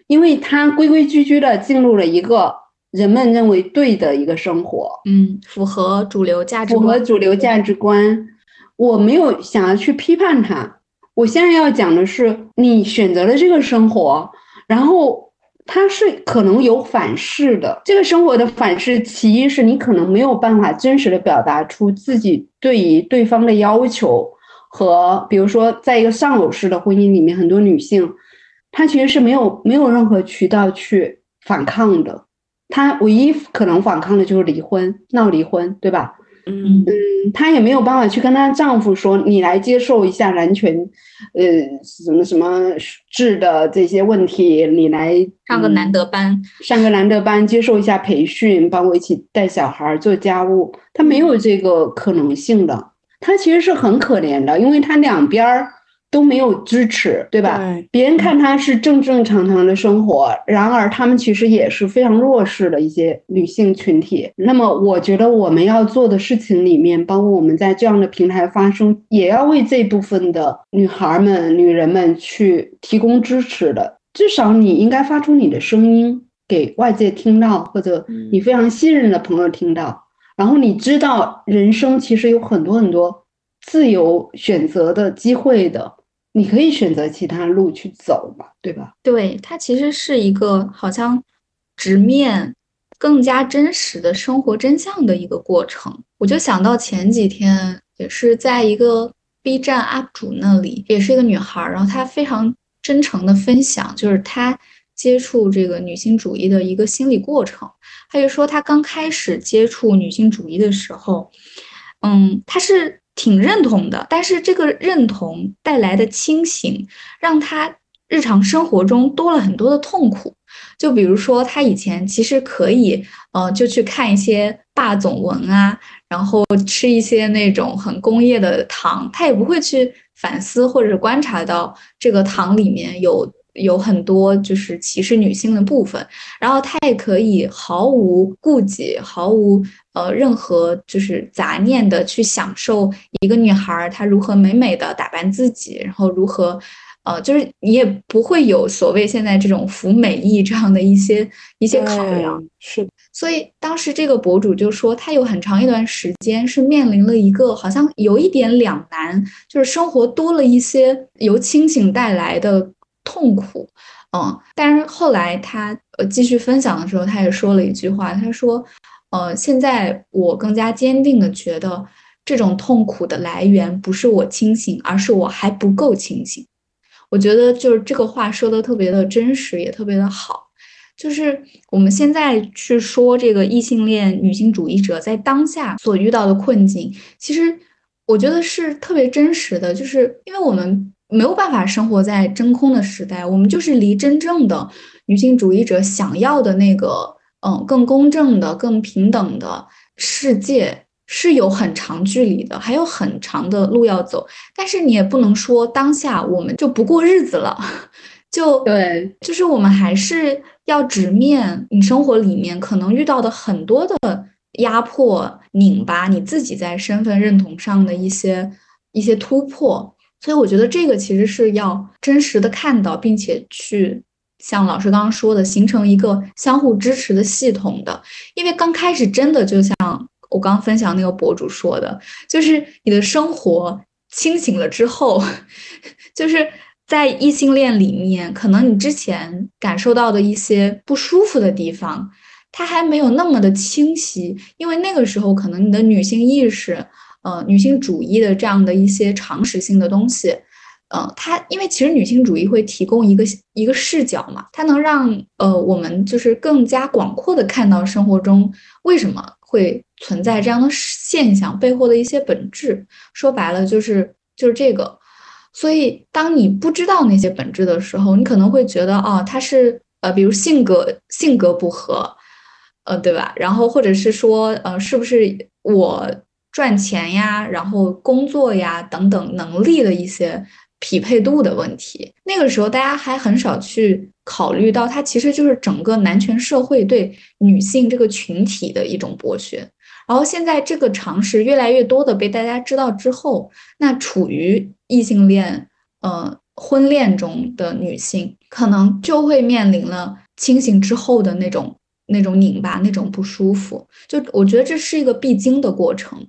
因为他规规矩矩的进入了一个人们认为对的一个生活，嗯，符合主流价值，符合主流价值观。我没有想要去批判他，我现在要讲的是，你选择了这个生活，然后。它是可能有反噬的，这个生活的反噬，其一是你可能没有办法真实的表达出自己对于对方的要求，和比如说在一个丧偶式的婚姻里面，很多女性，她其实是没有没有任何渠道去反抗的，她唯一可能反抗的就是离婚，闹离婚，对吧？嗯嗯，她也没有办法去跟她丈夫说，你来接受一下男权，呃，什么什么制的这些问题，你来上个男德班，上个男德班，接受一下培训，帮我一起带小孩做家务，她没有这个可能性的，她其实是很可怜的，因为她两边儿。都没有支持，对吧？别人看她是正正常常的生活，然而她们其实也是非常弱势的一些女性群体。那么，我觉得我们要做的事情里面，包括我们在这样的平台发声，也要为这部分的女孩们、女人们去提供支持的。至少你应该发出你的声音，给外界听到，或者你非常信任的朋友听到，然后你知道人生其实有很多很多自由选择的机会的，你可以选择其他路去走嘛，对吧？对，它其实是一个好像直面更加真实的生活真相的一个过程。我就想到前几天也是在一个 B 站 UP 主那里，也是一个女孩，然后她非常。真诚的分享，就是她接触这个女性主义的一个心理过程。他就说，他刚开始接触女性主义的时候，嗯，他是挺认同的，但是这个认同带来的清醒，让他日常生活中多了很多的痛苦。就比如说，他以前其实可以，呃，就去看一些霸总文啊，然后吃一些那种很工业的糖，他也不会去。反思或者观察到这个糖里面有有很多就是歧视女性的部分，然后他也可以毫无顾忌、毫无呃任何就是杂念的去享受一个女孩她如何美美的打扮自己，然后如何呃就是你也不会有所谓现在这种服美役这样的一些一些考量，是。所以当时这个博主就说，他有很长一段时间是面临了一个好像有一点两难，就是生活多了一些由清醒带来的痛苦，嗯，但是后来他呃继续分享的时候，他也说了一句话，他说，呃，现在我更加坚定的觉得，这种痛苦的来源不是我清醒，而是我还不够清醒。我觉得就是这个话说的特别的真实，也特别的好。就是我们现在去说这个异性恋女性主义者在当下所遇到的困境，其实我觉得是特别真实的。就是因为我们没有办法生活在真空的时代，我们就是离真正的女性主义者想要的那个，嗯，更公正的、更平等的世界是有很长距离的，还有很长的路要走。但是你也不能说当下我们就不过日子了。就 对，就是我们还是要直面你生活里面可能遇到的很多的压迫、拧巴，你自己在身份认同上的一些一些突破。所以我觉得这个其实是要真实的看到，并且去像老师刚刚说的，形成一个相互支持的系统的。因为刚开始真的就像我刚分享那个博主说的，就是你的生活清醒了之后，就是。在异性恋里面，可能你之前感受到的一些不舒服的地方，它还没有那么的清晰，因为那个时候可能你的女性意识，呃，女性主义的这样的一些常识性的东西，呃，它因为其实女性主义会提供一个一个视角嘛，它能让呃我们就是更加广阔的看到生活中为什么会存在这样的现象背后的一些本质。说白了就是就是这个。所以，当你不知道那些本质的时候，你可能会觉得，啊，他是呃，比如性格性格不合，呃，对吧？然后或者是说，呃，是不是我赚钱呀，然后工作呀等等能力的一些匹配度的问题？那个时候，大家还很少去考虑到，它其实就是整个男权社会对女性这个群体的一种剥削。然后现在这个常识越来越多的被大家知道之后，那处于异性恋呃婚恋中的女性，可能就会面临了清醒之后的那种那种拧巴、那种不舒服。就我觉得这是一个必经的过程。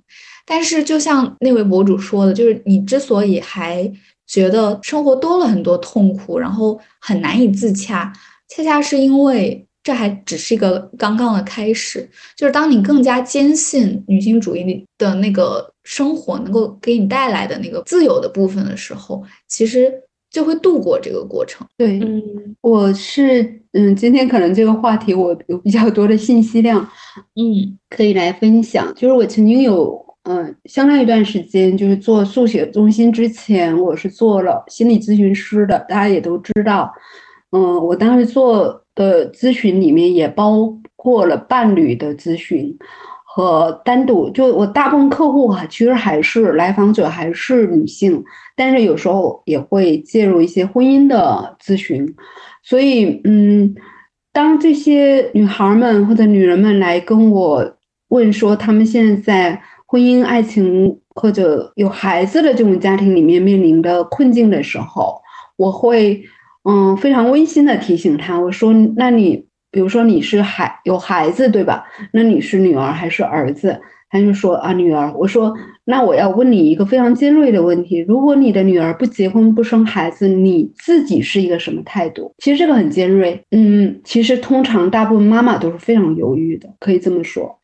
但是就像那位博主说的，就是你之所以还觉得生活多了很多痛苦，然后很难以自洽，恰恰是因为。这还只是一个刚刚的开始，就是当你更加坚信女性主义的那个生活能够给你带来的那个自由的部分的时候，其实就会度过这个过程。对，嗯，我是，嗯，今天可能这个话题我有比较多的信息量，嗯，可以来分享。就是我曾经有，嗯，相当一段时间，就是做速写中心之前，我是做了心理咨询师的，大家也都知道，嗯，我当时做。的咨询里面也包括了伴侣的咨询和单独，就我大部分客户哈，其实还是来访者还是女性，但是有时候也会介入一些婚姻的咨询。所以，嗯，当这些女孩们或者女人们来跟我问说，她们现在在婚姻、爱情或者有孩子的这种家庭里面面临的困境的时候，我会。嗯，非常温馨的提醒他，我说：“那你比如说你是孩有孩子对吧？那你是女儿还是儿子？他就说啊，女儿。我说那我要问你一个非常尖锐的问题：如果你的女儿不结婚不生孩子，你自己是一个什么态度？其实这个很尖锐。嗯，其实通常大部分妈妈都是非常犹豫的，可以这么说。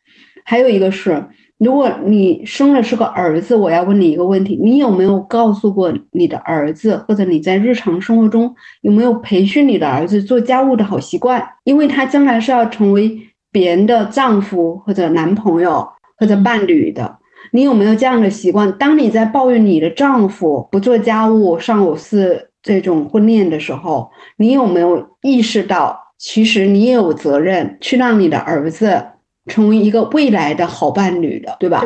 还有一个是。如果你生的是个儿子，我要问你一个问题：你有没有告诉过你的儿子，或者你在日常生活中有没有培训你的儿子做家务的好习惯？因为他将来是要成为别人的丈夫或者男朋友或者伴侣的。你有没有这样的习惯？当你在抱怨你的丈夫不做家务、上五四这种婚恋的时候，你有没有意识到，其实你也有责任去让你的儿子？成为一个未来的好伴侣的，对吧？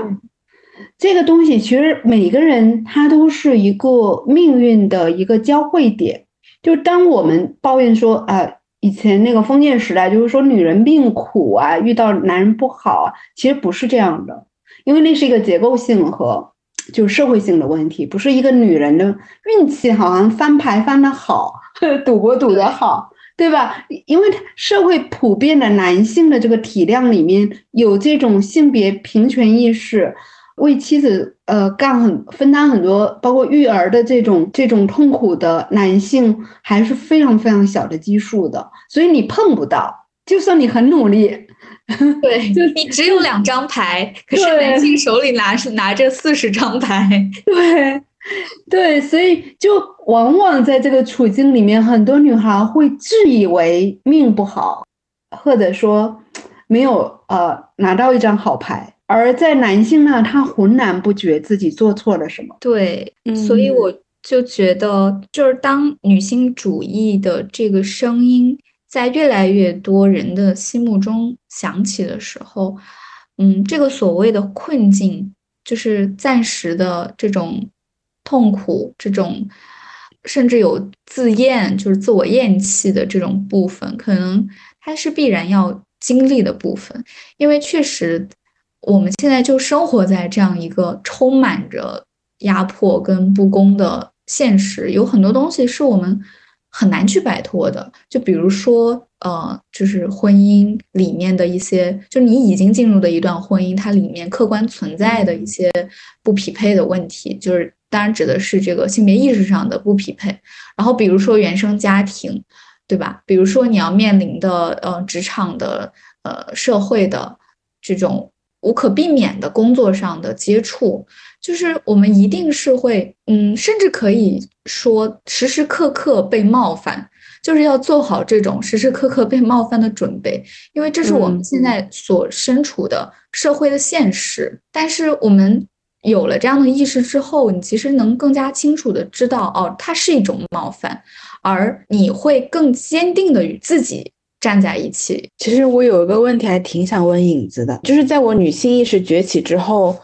这个东西其实每个人他都是一个命运的一个交汇点。就当我们抱怨说啊，以前那个封建时代，就是说女人命苦啊，遇到男人不好啊，其实不是这样的，因为那是一个结构性和就社会性的问题，不是一个女人的运气好像翻牌翻的好，赌博赌的好。对吧？因为社会普遍的男性的这个体量里面有这种性别平权意识，为妻子呃干很分担很多，包括育儿的这种这种痛苦的男性还是非常非常小的基数的，所以你碰不到，就算你很努力，对，就你只有两张牌，可是男性手里拿是拿着四十张牌，对。对，所以就往往在这个处境里面，很多女孩会自以为命不好，或者说没有呃拿到一张好牌，而在男性呢，他浑然不觉自己做错了什么。对，所以我就觉得，就是当女性主义的这个声音在越来越多人的心目中响起的时候，嗯，这个所谓的困境，就是暂时的这种。痛苦这种，甚至有自厌，就是自我厌弃的这种部分，可能它是必然要经历的部分，因为确实我们现在就生活在这样一个充满着压迫跟不公的现实，有很多东西是我们很难去摆脱的，就比如说，呃，就是婚姻里面的一些，就你已经进入的一段婚姻，它里面客观存在的一些不匹配的问题，就是。当然指的是这个性别意识上的不匹配，然后比如说原生家庭，对吧？比如说你要面临的呃职场的呃社会的这种无可避免的工作上的接触，就是我们一定是会嗯，甚至可以说时时刻刻被冒犯，就是要做好这种时时刻刻被冒犯的准备，因为这是我们现在所身处的社会的现实。但是我们。有了这样的意识之后，你其实能更加清楚的知道，哦，它是一种冒犯，而你会更坚定的与自己站在一起。其实我有一个问题还挺想问影子的，就是在我女性意识崛起之后。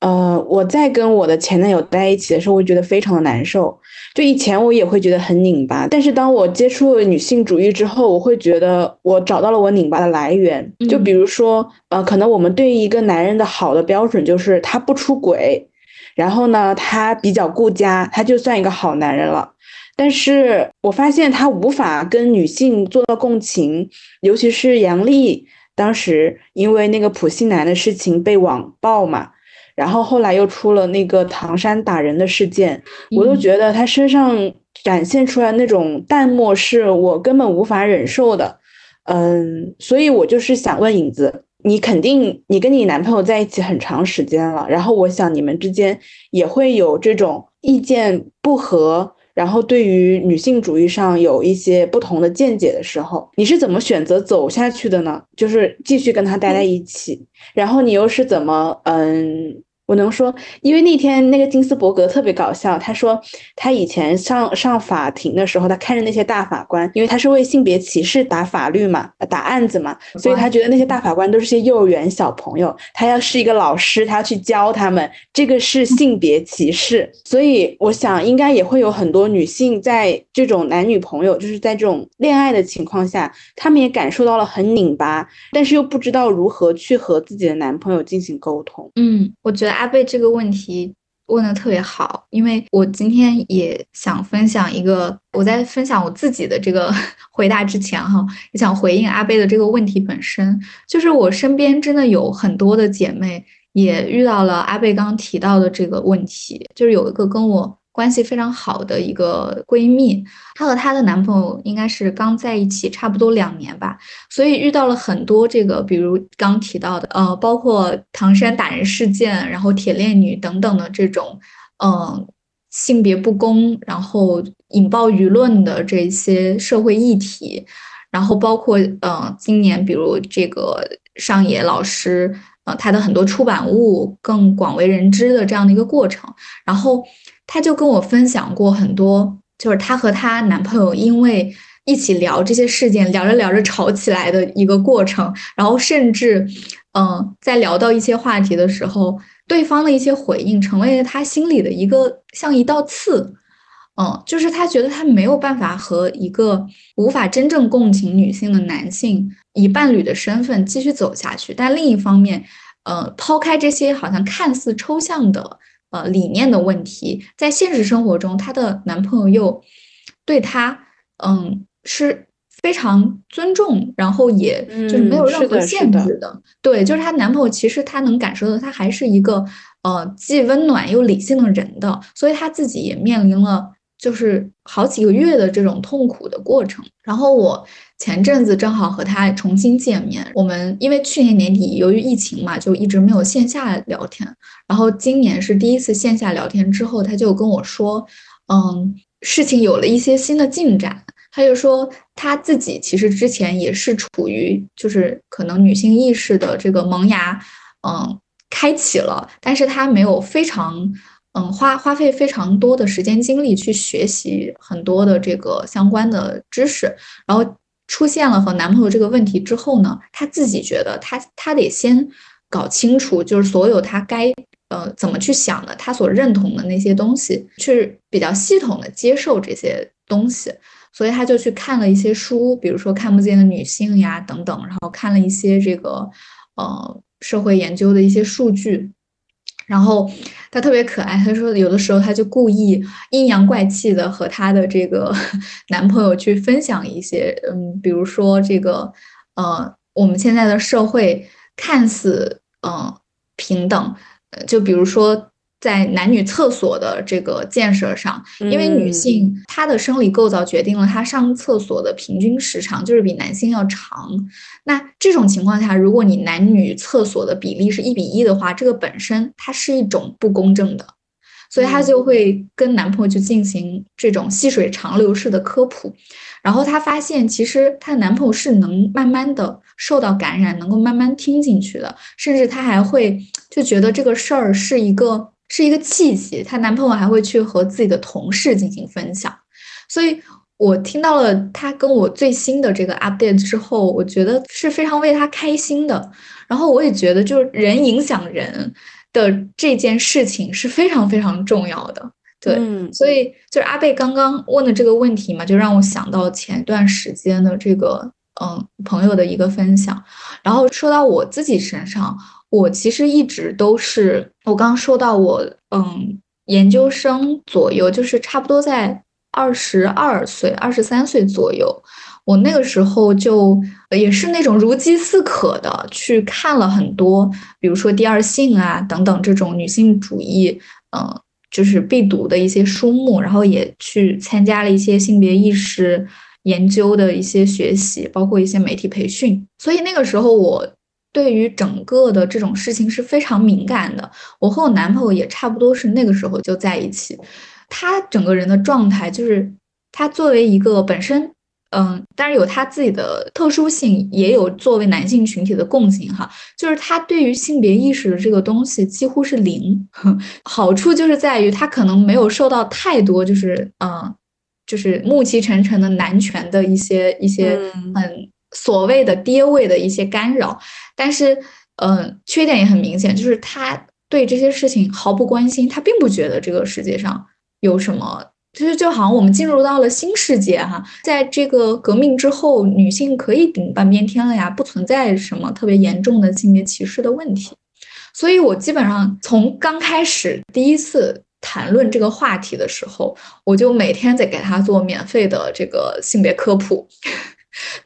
呃，我在跟我的前男友在一起的时候，我觉得非常的难受。就以前我也会觉得很拧巴，但是当我接触了女性主义之后，我会觉得我找到了我拧巴的来源。就比如说，呃，可能我们对于一个男人的好的标准就是他不出轨，然后呢，他比较顾家，他就算一个好男人了。但是我发现他无法跟女性做到共情，尤其是杨笠当时因为那个普信男的事情被网暴嘛。然后后来又出了那个唐山打人的事件，我都觉得他身上展现出来那种淡漠是我根本无法忍受的，嗯，所以我就是想问影子，你肯定你跟你男朋友在一起很长时间了，然后我想你们之间也会有这种意见不合，然后对于女性主义上有一些不同的见解的时候，你是怎么选择走下去的呢？就是继续跟他待在一起，然后你又是怎么嗯？我能说，因为那天那个金斯伯格特别搞笑。他说他以前上上法庭的时候，他看着那些大法官，因为他是为性别歧视打法律嘛，打案子嘛，所以他觉得那些大法官都是些幼儿园小朋友。他要是一个老师，他要去教他们，这个是性别歧视。所以我想，应该也会有很多女性在这种男女朋友，就是在这种恋爱的情况下，他们也感受到了很拧巴，但是又不知道如何去和自己的男朋友进行沟通。嗯，我觉得。阿贝这个问题问的特别好，因为我今天也想分享一个，我在分享我自己的这个 回答之前哈，也想回应阿贝的这个问题本身，就是我身边真的有很多的姐妹也遇到了阿贝刚刚提到的这个问题，就是有一个跟我。关系非常好的一个闺蜜，她和她的男朋友应该是刚在一起差不多两年吧，所以遇到了很多这个，比如刚提到的，呃，包括唐山打人事件，然后铁链女等等的这种，嗯，性别不公，然后引爆舆论的这些社会议题，然后包括，嗯，今年比如这个上野老师，呃，他的很多出版物更广为人知的这样的一个过程，然后。她就跟我分享过很多，就是她和她男朋友因为一起聊这些事件，聊着聊着吵起来的一个过程。然后甚至，嗯，在聊到一些话题的时候，对方的一些回应成为了她心里的一个像一道刺。嗯，就是她觉得她没有办法和一个无法真正共情女性的男性以伴侣的身份继续走下去。但另一方面，呃，抛开这些好像看似抽象的。呃，理念的问题，在现实生活中，她的男朋友又对她，嗯，是非常尊重，然后也就是没有任何限制的。对，就是她男朋友，其实她能感受到，他还是一个呃既温暖又理性的人的，所以她自己也面临了就是好几个月的这种痛苦的过程。然后我。前阵子正好和他重新见面，我们因为去年年底由于疫情嘛，就一直没有线下聊天。然后今年是第一次线下聊天之后，他就跟我说，嗯，事情有了一些新的进展。他就说他自己其实之前也是处于就是可能女性意识的这个萌芽，嗯，开启了，但是他没有非常，嗯，花花费非常多的时间精力去学习很多的这个相关的知识，然后。出现了和男朋友这个问题之后呢，她自己觉得她她得先搞清楚，就是所有她该呃怎么去想的，她所认同的那些东西，去比较系统的接受这些东西。所以她就去看了一些书，比如说《看不见的女性》呀等等，然后看了一些这个呃社会研究的一些数据。然后她特别可爱，她说有的时候她就故意阴阳怪气的和她的这个 男朋友去分享一些，嗯，比如说这个，呃，我们现在的社会看似嗯平等，就比如说。在男女厕所的这个建设上，因为女性她的生理构造决定了她上厕所的平均时长就是比男性要长。那这种情况下，如果你男女厕所的比例是一比一的话，这个本身它是一种不公正的，所以她就会跟男朋友去进行这种细水长流式的科普。然后她发现，其实她的男朋友是能慢慢的受到感染，能够慢慢听进去的，甚至她还会就觉得这个事儿是一个。是一个契机，她男朋友还会去和自己的同事进行分享，所以我听到了她跟我最新的这个 update 之后，我觉得是非常为她开心的。然后我也觉得，就是人影响人的这件事情是非常非常重要的。对，所以就是阿贝刚刚问的这个问题嘛，就让我想到前段时间的这个嗯朋友的一个分享，然后说到我自己身上。我其实一直都是，我刚刚说到我，嗯，研究生左右，就是差不多在二十二岁、二十三岁左右，我那个时候就也是那种如饥似渴的去看了很多，比如说《第二性》啊等等这种女性主义，嗯，就是必读的一些书目，然后也去参加了一些性别意识研究的一些学习，包括一些媒体培训，所以那个时候我。对于整个的这种事情是非常敏感的。我和我男朋友也差不多是那个时候就在一起。他整个人的状态就是，他作为一个本身，嗯，但是有他自己的特殊性，也有作为男性群体的共性哈。就是他对于性别意识的这个东西几乎是零。好处就是在于他可能没有受到太多，就是嗯，就是暮气沉沉的男权的一些一些很。所谓的爹味的一些干扰，但是，嗯，缺点也很明显，就是他对这些事情毫不关心，他并不觉得这个世界上有什么，就是就好像我们进入到了新世界哈，在这个革命之后，女性可以顶半边天了呀，不存在什么特别严重的性别歧视的问题，所以我基本上从刚开始第一次谈论这个话题的时候，我就每天在给他做免费的这个性别科普。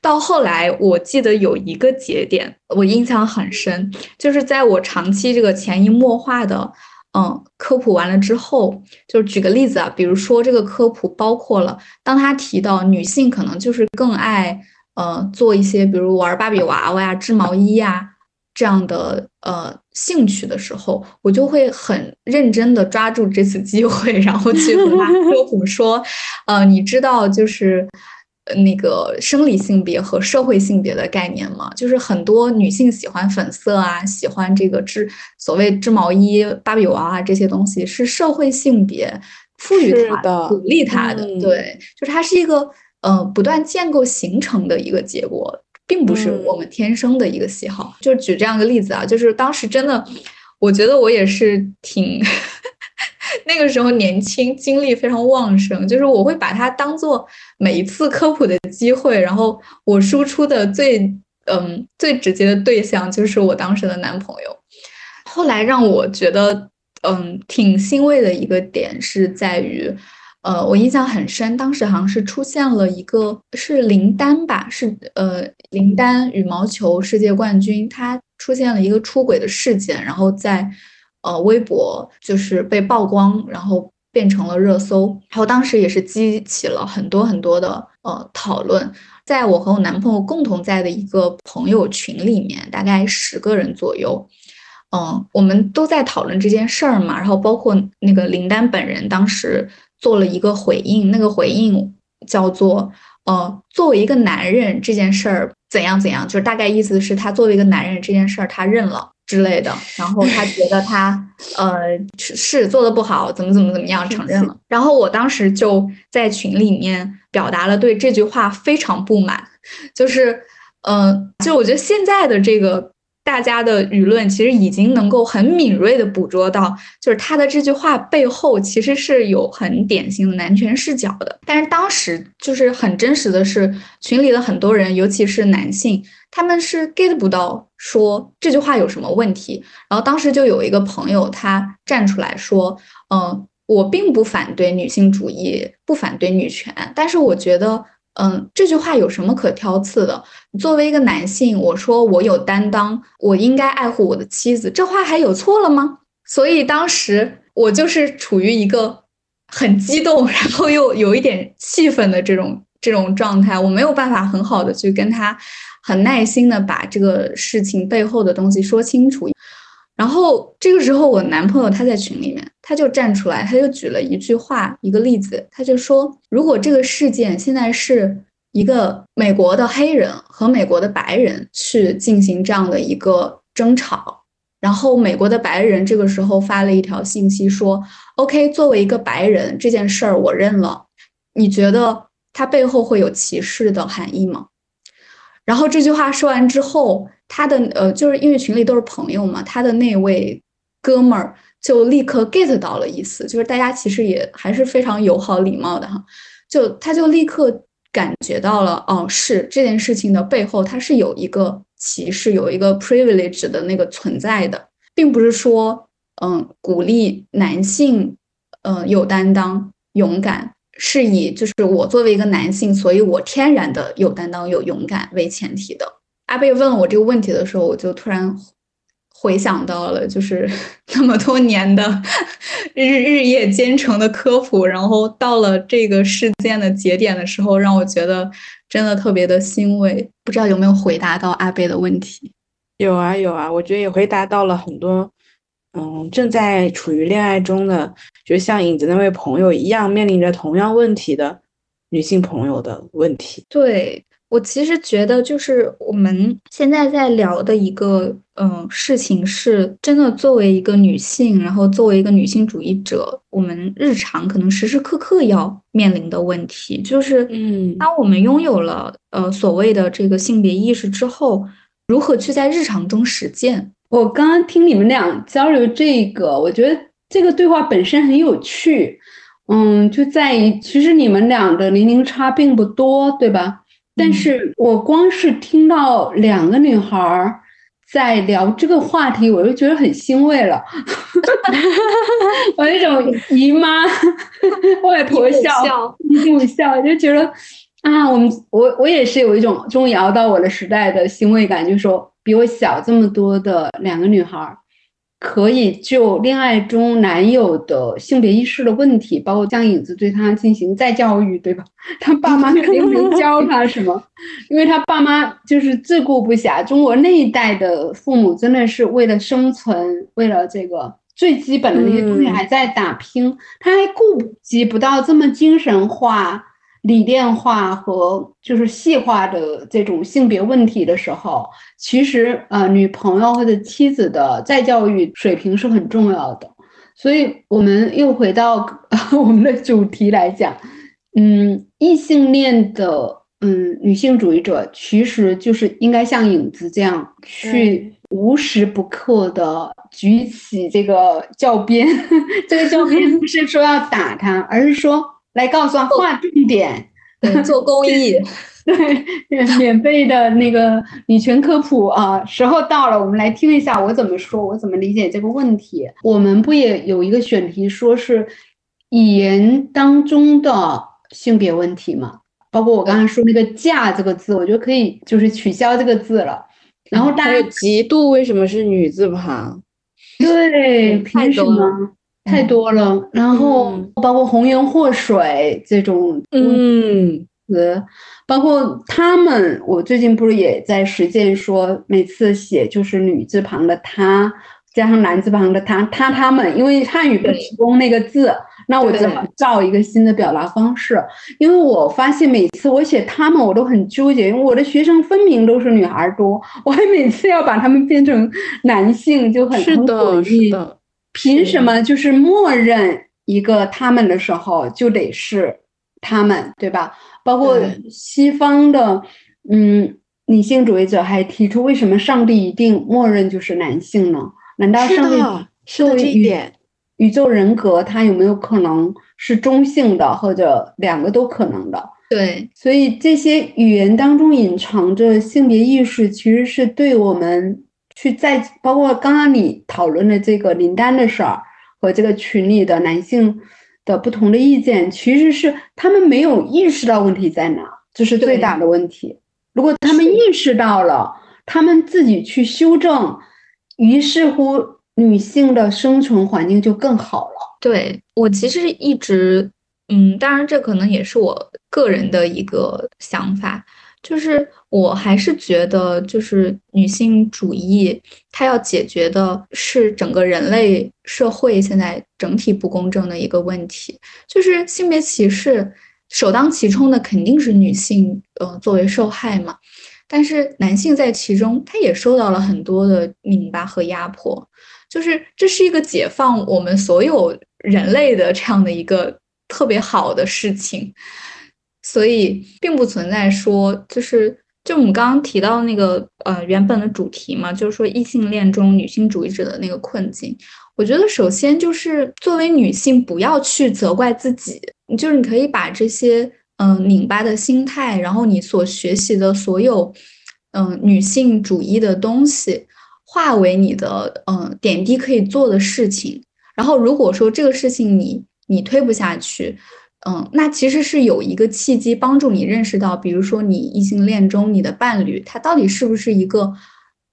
到后来，我记得有一个节点，我印象很深，就是在我长期这个潜移默化的，嗯，科普完了之后，就举个例子啊，比如说这个科普包括了，当他提到女性可能就是更爱，呃，做一些比如玩芭比娃娃呀、织毛衣呀这样的呃兴趣的时候，我就会很认真的抓住这次机会，然后去和他科普说，呃，你知道就是。那个生理性别和社会性别的概念嘛，就是很多女性喜欢粉色啊，喜欢这个织所谓织毛衣、芭比娃娃这些东西，是社会性别赋予她的、鼓励她的。对，就是它是一个呃不断建构形成的一个结果，并不是我们天生的一个喜好。就举这样一个例子啊，就是当时真的，我觉得我也是挺。那个时候年轻，精力非常旺盛，就是我会把它当做每一次科普的机会，然后我输出的最嗯最直接的对象就是我当时的男朋友。后来让我觉得嗯挺欣慰的一个点是在于，呃，我印象很深，当时好像是出现了一个是林丹吧，是呃林丹羽毛球世界冠军，他出现了一个出轨的事件，然后在。呃，微博就是被曝光，然后变成了热搜，然后当时也是激起了很多很多的呃讨论。在我和我男朋友共同在的一个朋友群里面，大概十个人左右，嗯，我们都在讨论这件事儿嘛。然后包括那个林丹本人当时做了一个回应，那个回应叫做呃，作为一个男人这件事儿怎样怎样，就是大概意思是他作为一个男人这件事儿他认了。之类的，然后他觉得他呃是做的不好，怎么怎么怎么样，承认了。然后我当时就在群里面表达了对这句话非常不满，就是嗯，就我觉得现在的这个。大家的舆论其实已经能够很敏锐的捕捉到，就是他的这句话背后其实是有很典型的男权视角的。但是当时就是很真实的是，群里的很多人，尤其是男性，他们是 get 不到说这句话有什么问题。然后当时就有一个朋友他站出来说，嗯，我并不反对女性主义，不反对女权，但是我觉得。嗯，这句话有什么可挑刺的？作为一个男性，我说我有担当，我应该爱护我的妻子，这话还有错了吗？所以当时我就是处于一个很激动，然后又有一点气愤的这种这种状态，我没有办法很好的去跟他很耐心的把这个事情背后的东西说清楚。然后这个时候，我男朋友他在群里面，他就站出来，他就举了一句话，一个例子，他就说，如果这个事件现在是一个美国的黑人和美国的白人去进行这样的一个争吵，然后美国的白人这个时候发了一条信息说，OK，作为一个白人，这件事儿我认了，你觉得他背后会有歧视的含义吗？然后这句话说完之后。他的呃，就是因为群里都是朋友嘛，他的那位哥们儿就立刻 get 到了意思，就是大家其实也还是非常友好礼貌的哈，就他就立刻感觉到了，哦，是这件事情的背后，它是有一个歧视，有一个 privilege 的那个存在的，并不是说，嗯，鼓励男性，呃，有担当、勇敢，是以就是我作为一个男性，所以我天然的有担当、有勇敢为前提的。阿贝问我这个问题的时候，我就突然回想到了，就是 那么多年的日日夜兼程的科普，然后到了这个事件的节点的时候，让我觉得真的特别的欣慰。不知道有没有回答到阿贝的问题？有啊有啊，我觉得也回答到了很多，嗯，正在处于恋爱中的，就像影子那位朋友一样，面临着同样问题的女性朋友的问题。对。我其实觉得，就是我们现在在聊的一个嗯事情，是真的作为一个女性，然后作为一个女性主义者，我们日常可能时时刻刻要面临的问题，就是嗯，当我们拥有了呃所谓的这个性别意识之后，如何去在日常中实践？我刚刚听你们俩交流这个，我觉得这个对话本身很有趣，嗯，就在于其实你们俩的年龄差并不多，对吧？但是我光是听到两个女孩儿在聊这个话题，我就觉得很欣慰了，我那种姨妈外婆笑，姨母笑，就觉得啊，我们我我也是有一种终于熬到我的时代的欣慰感，就是说比我小这么多的两个女孩。可以就恋爱中男友的性别意识的问题，包括将影子对他进行再教育，对吧？他爸妈肯定没教他什么，因为他爸妈就是自顾不暇。中国那一代的父母真的是为了生存，为了这个最基本的那些东西还在打拼，他还顾及不到这么精神化。理念化和就是细化的这种性别问题的时候，其实呃，女朋友或者妻子的再教育水平是很重要的。所以，我们又回到 我们的主题来讲，嗯，异性恋的嗯女性主义者，其实就是应该像影子这样，去无时不刻的举起这个教鞭。这个教鞭不是说要打他，而是说。来告诉他划重点，做公益，对，免费的那个女权科普啊，时候到了，我们来听一下我怎么说，我怎么理解这个问题。我们不也有一个选题，说是语言当中的性别问题吗？包括我刚才说那个“嫁”这个字，我觉得可以就是取消这个字了。然后大家嫉妒为什么是女字旁？对，凭什么？太多了，然后包括“红颜祸水”这种嗯词，包括他们，我最近不是也在实践说，每次写就是女字旁的她加上男字旁的他，他他们，因为汉语不提供那个字，那我怎么造一个新的表达方式？因为我发现每次我写他们，我都很纠结，因为我的学生分明都是女孩多，我还每次要把他们变成男性，就很是的，是的。凭什么就是默认一个他们的时候就得是他们，对吧？包括西方的，嗯，女性主义者还提出，为什么上帝一定默认就是男性呢？难道上帝作为宇宇宙人格，他有没有可能是中性的，或者两个都可能的？对，所以这些语言当中隐藏着性别意识，其实是对我们。去在包括刚刚你讨论的这个林丹的事儿和这个群里的男性的不同的意见，其实是他们没有意识到问题在哪，这是最大的问题。如果他们意识到了，他们自己去修正，于是乎女性的生存环境就更好了。对我其实一直，嗯，当然这可能也是我个人的一个想法。就是我还是觉得，就是女性主义，它要解决的是整个人类社会现在整体不公正的一个问题。就是性别歧视首当其冲的肯定是女性，呃，作为受害嘛。但是男性在其中，他也受到了很多的拧巴和压迫。就是这是一个解放我们所有人类的这样的一个特别好的事情。所以并不存在说，就是就我们刚刚提到那个呃原本的主题嘛，就是说异性恋中女性主义者的那个困境。我觉得首先就是作为女性，不要去责怪自己，就是你可以把这些嗯拧巴的心态，然后你所学习的所有嗯女性主义的东西，化为你的嗯点滴可以做的事情。然后如果说这个事情你你推不下去。嗯，那其实是有一个契机帮助你认识到，比如说你异性恋中你的伴侣，他到底是不是一个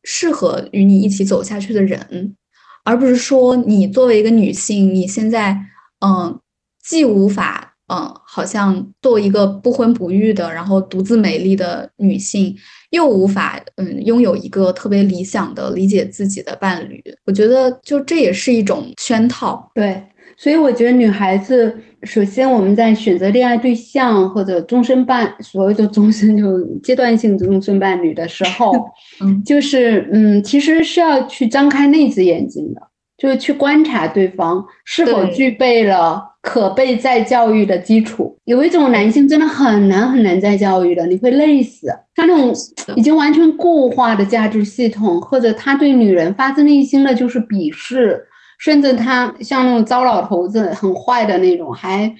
适合与你一起走下去的人，而不是说你作为一个女性，你现在嗯既无法嗯好像做一个不婚不育的，然后独自美丽的女性，又无法嗯拥有一个特别理想的理解自己的伴侣。我觉得就这也是一种圈套。对，所以我觉得女孩子。首先，我们在选择恋爱对象或者终身伴，所谓的终身就阶段性终身伴侣的时候，嗯，就是嗯，其实是要去张开那只眼睛的，就是去观察对方是否具备了可被再教育的基础。有一种男性真的很难很难再教育的，你会累死。他那种已经完全固化的价值系统，或者他对女人发自内心的就是鄙视。甚至他像那种糟老头子，很坏的那种，还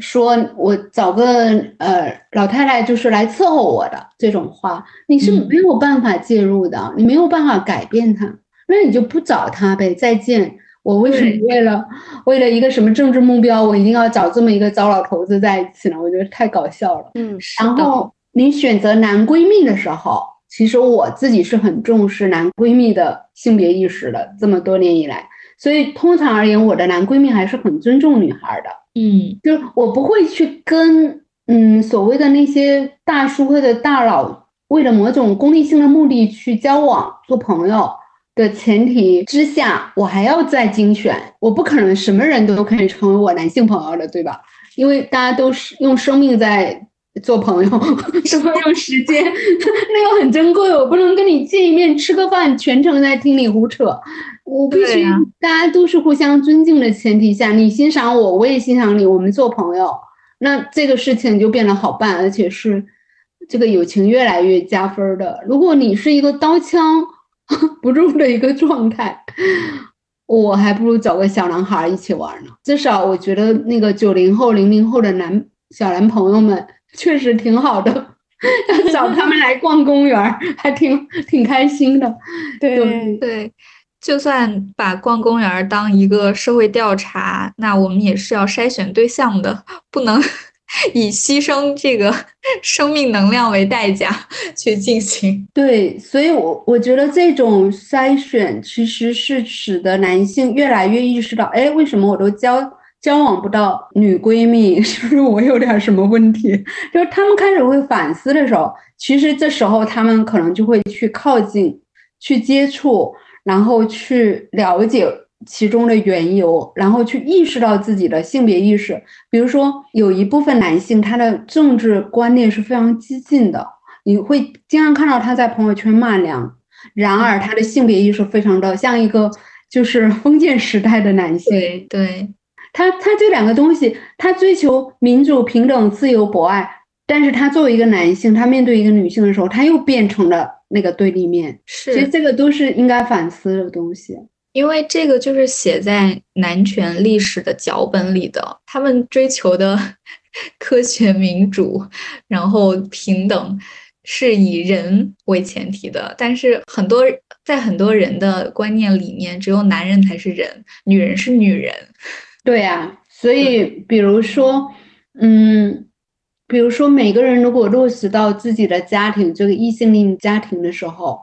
说我找个呃老太太就是来伺候我的这种话，你是没有办法介入的，你没有办法改变他，那你就不找他呗，再见。我为什么为了为了一个什么政治目标，我一定要找这么一个糟老头子在一起呢？我觉得太搞笑了。嗯，然后你选择男闺蜜的时候，其实我自己是很重视男闺蜜的性别意识的，这么多年以来，所以通常而言，我的男闺蜜还是很尊重女孩的。嗯，就是我不会去跟嗯所谓的那些大叔或者大佬，为了某种功利性的目的去交往做朋友。的前提之下，我还要再精选，我不可能什么人都可以成为我男性朋友的，对吧？因为大家都是用生命在做朋友，是不是用时间？那个很珍贵，我不能跟你见一面吃个饭，全程在听你胡扯。我必须大家都是互相尊敬的前提下，你欣赏我，我也欣赏你，我们做朋友，那这个事情就变得好办，而且是这个友情越来越加分的。如果你是一个刀枪。不入的一个状态，我还不如找个小男孩一起玩呢。至少我觉得那个九零后、零零后的男小男朋友们确实挺好的，找他们来逛公园，还挺挺开心的。对对，就算把逛公园当一个社会调查，那我们也是要筛选对象的，不能。以牺牲这个 生命能量为代价去进行，对，所以，我我觉得这种筛选其实是使得男性越来越意识到，哎，为什么我都交交往不到女闺蜜？是不是我有点什么问题？就是他们开始会反思的时候，其实这时候他们可能就会去靠近、去接触，然后去了解。其中的缘由，然后去意识到自己的性别意识。比如说，有一部分男性，他的政治观念是非常激进的，你会经常看到他在朋友圈骂娘。然而，他的性别意识非常的像一个就是封建时代的男性。对，对他，他这两个东西，他追求民主、平等、自由、博爱，但是他作为一个男性，他面对一个女性的时候，他又变成了那个对立面。是，其实这个都是应该反思的东西。因为这个就是写在男权历史的脚本里的，他们追求的 科学民主，然后平等，是以人为前提的。但是很多在很多人的观念里面，只有男人才是人，女人是女人。对呀，所以比如说，嗯，比如说每个人如果落实到自己的家庭这个异性恋家庭的时候，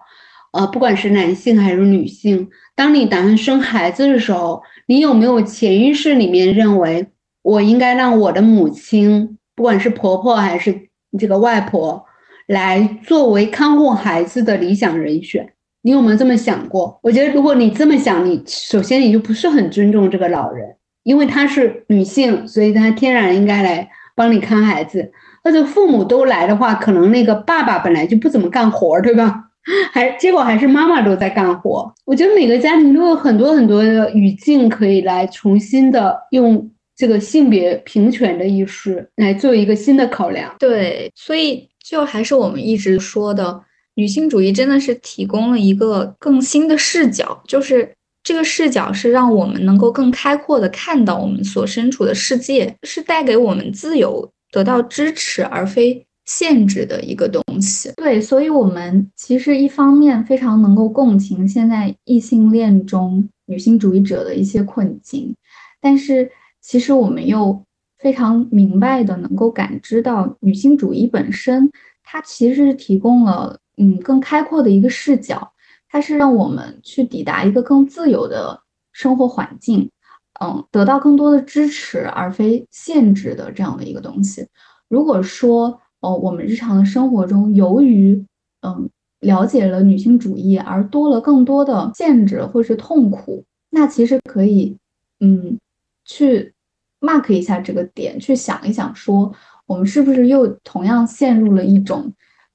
呃，不管是男性还是女性。当你打算生孩子的时候，你有没有潜意识里面认为我应该让我的母亲，不管是婆婆还是这个外婆，来作为看护孩子的理想人选？你有没有这么想过？我觉得如果你这么想，你首先你就不是很尊重这个老人，因为她是女性，所以她天然应该来帮你看孩子。或者父母都来的话，可能那个爸爸本来就不怎么干活，对吧？还结果还是妈妈都在干活。我觉得每个家庭都有很多很多的语境可以来重新的用这个性别平权的意识来做一个新的考量。对，所以就还是我们一直说的，女性主义真的是提供了一个更新的视角，就是这个视角是让我们能够更开阔的看到我们所身处的世界，是带给我们自由、得到支持，而非。限制的一个东西，对，所以我们其实一方面非常能够共情现在异性恋中女性主义者的一些困境，但是其实我们又非常明白的能够感知到女性主义本身，它其实是提供了嗯更开阔的一个视角，它是让我们去抵达一个更自由的生活环境，嗯，得到更多的支持而非限制的这样的一个东西。如果说哦，我们日常的生活中，由于嗯了解了女性主义，而多了更多的限制或是痛苦，那其实可以嗯去 mark 一下这个点，去想一想，说我们是不是又同样陷入了一种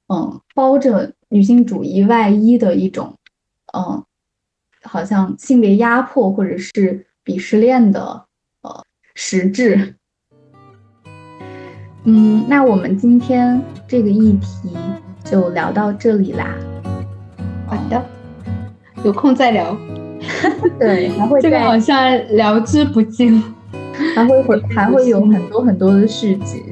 嗯包着女性主义外衣的一种嗯好像性别压迫或者是鄙视链的呃实质。嗯，那我们今天这个议题就聊到这里啦。好的，有空再聊。对，还会 这个好像聊之不尽。还会会还会有 很多很多的续集。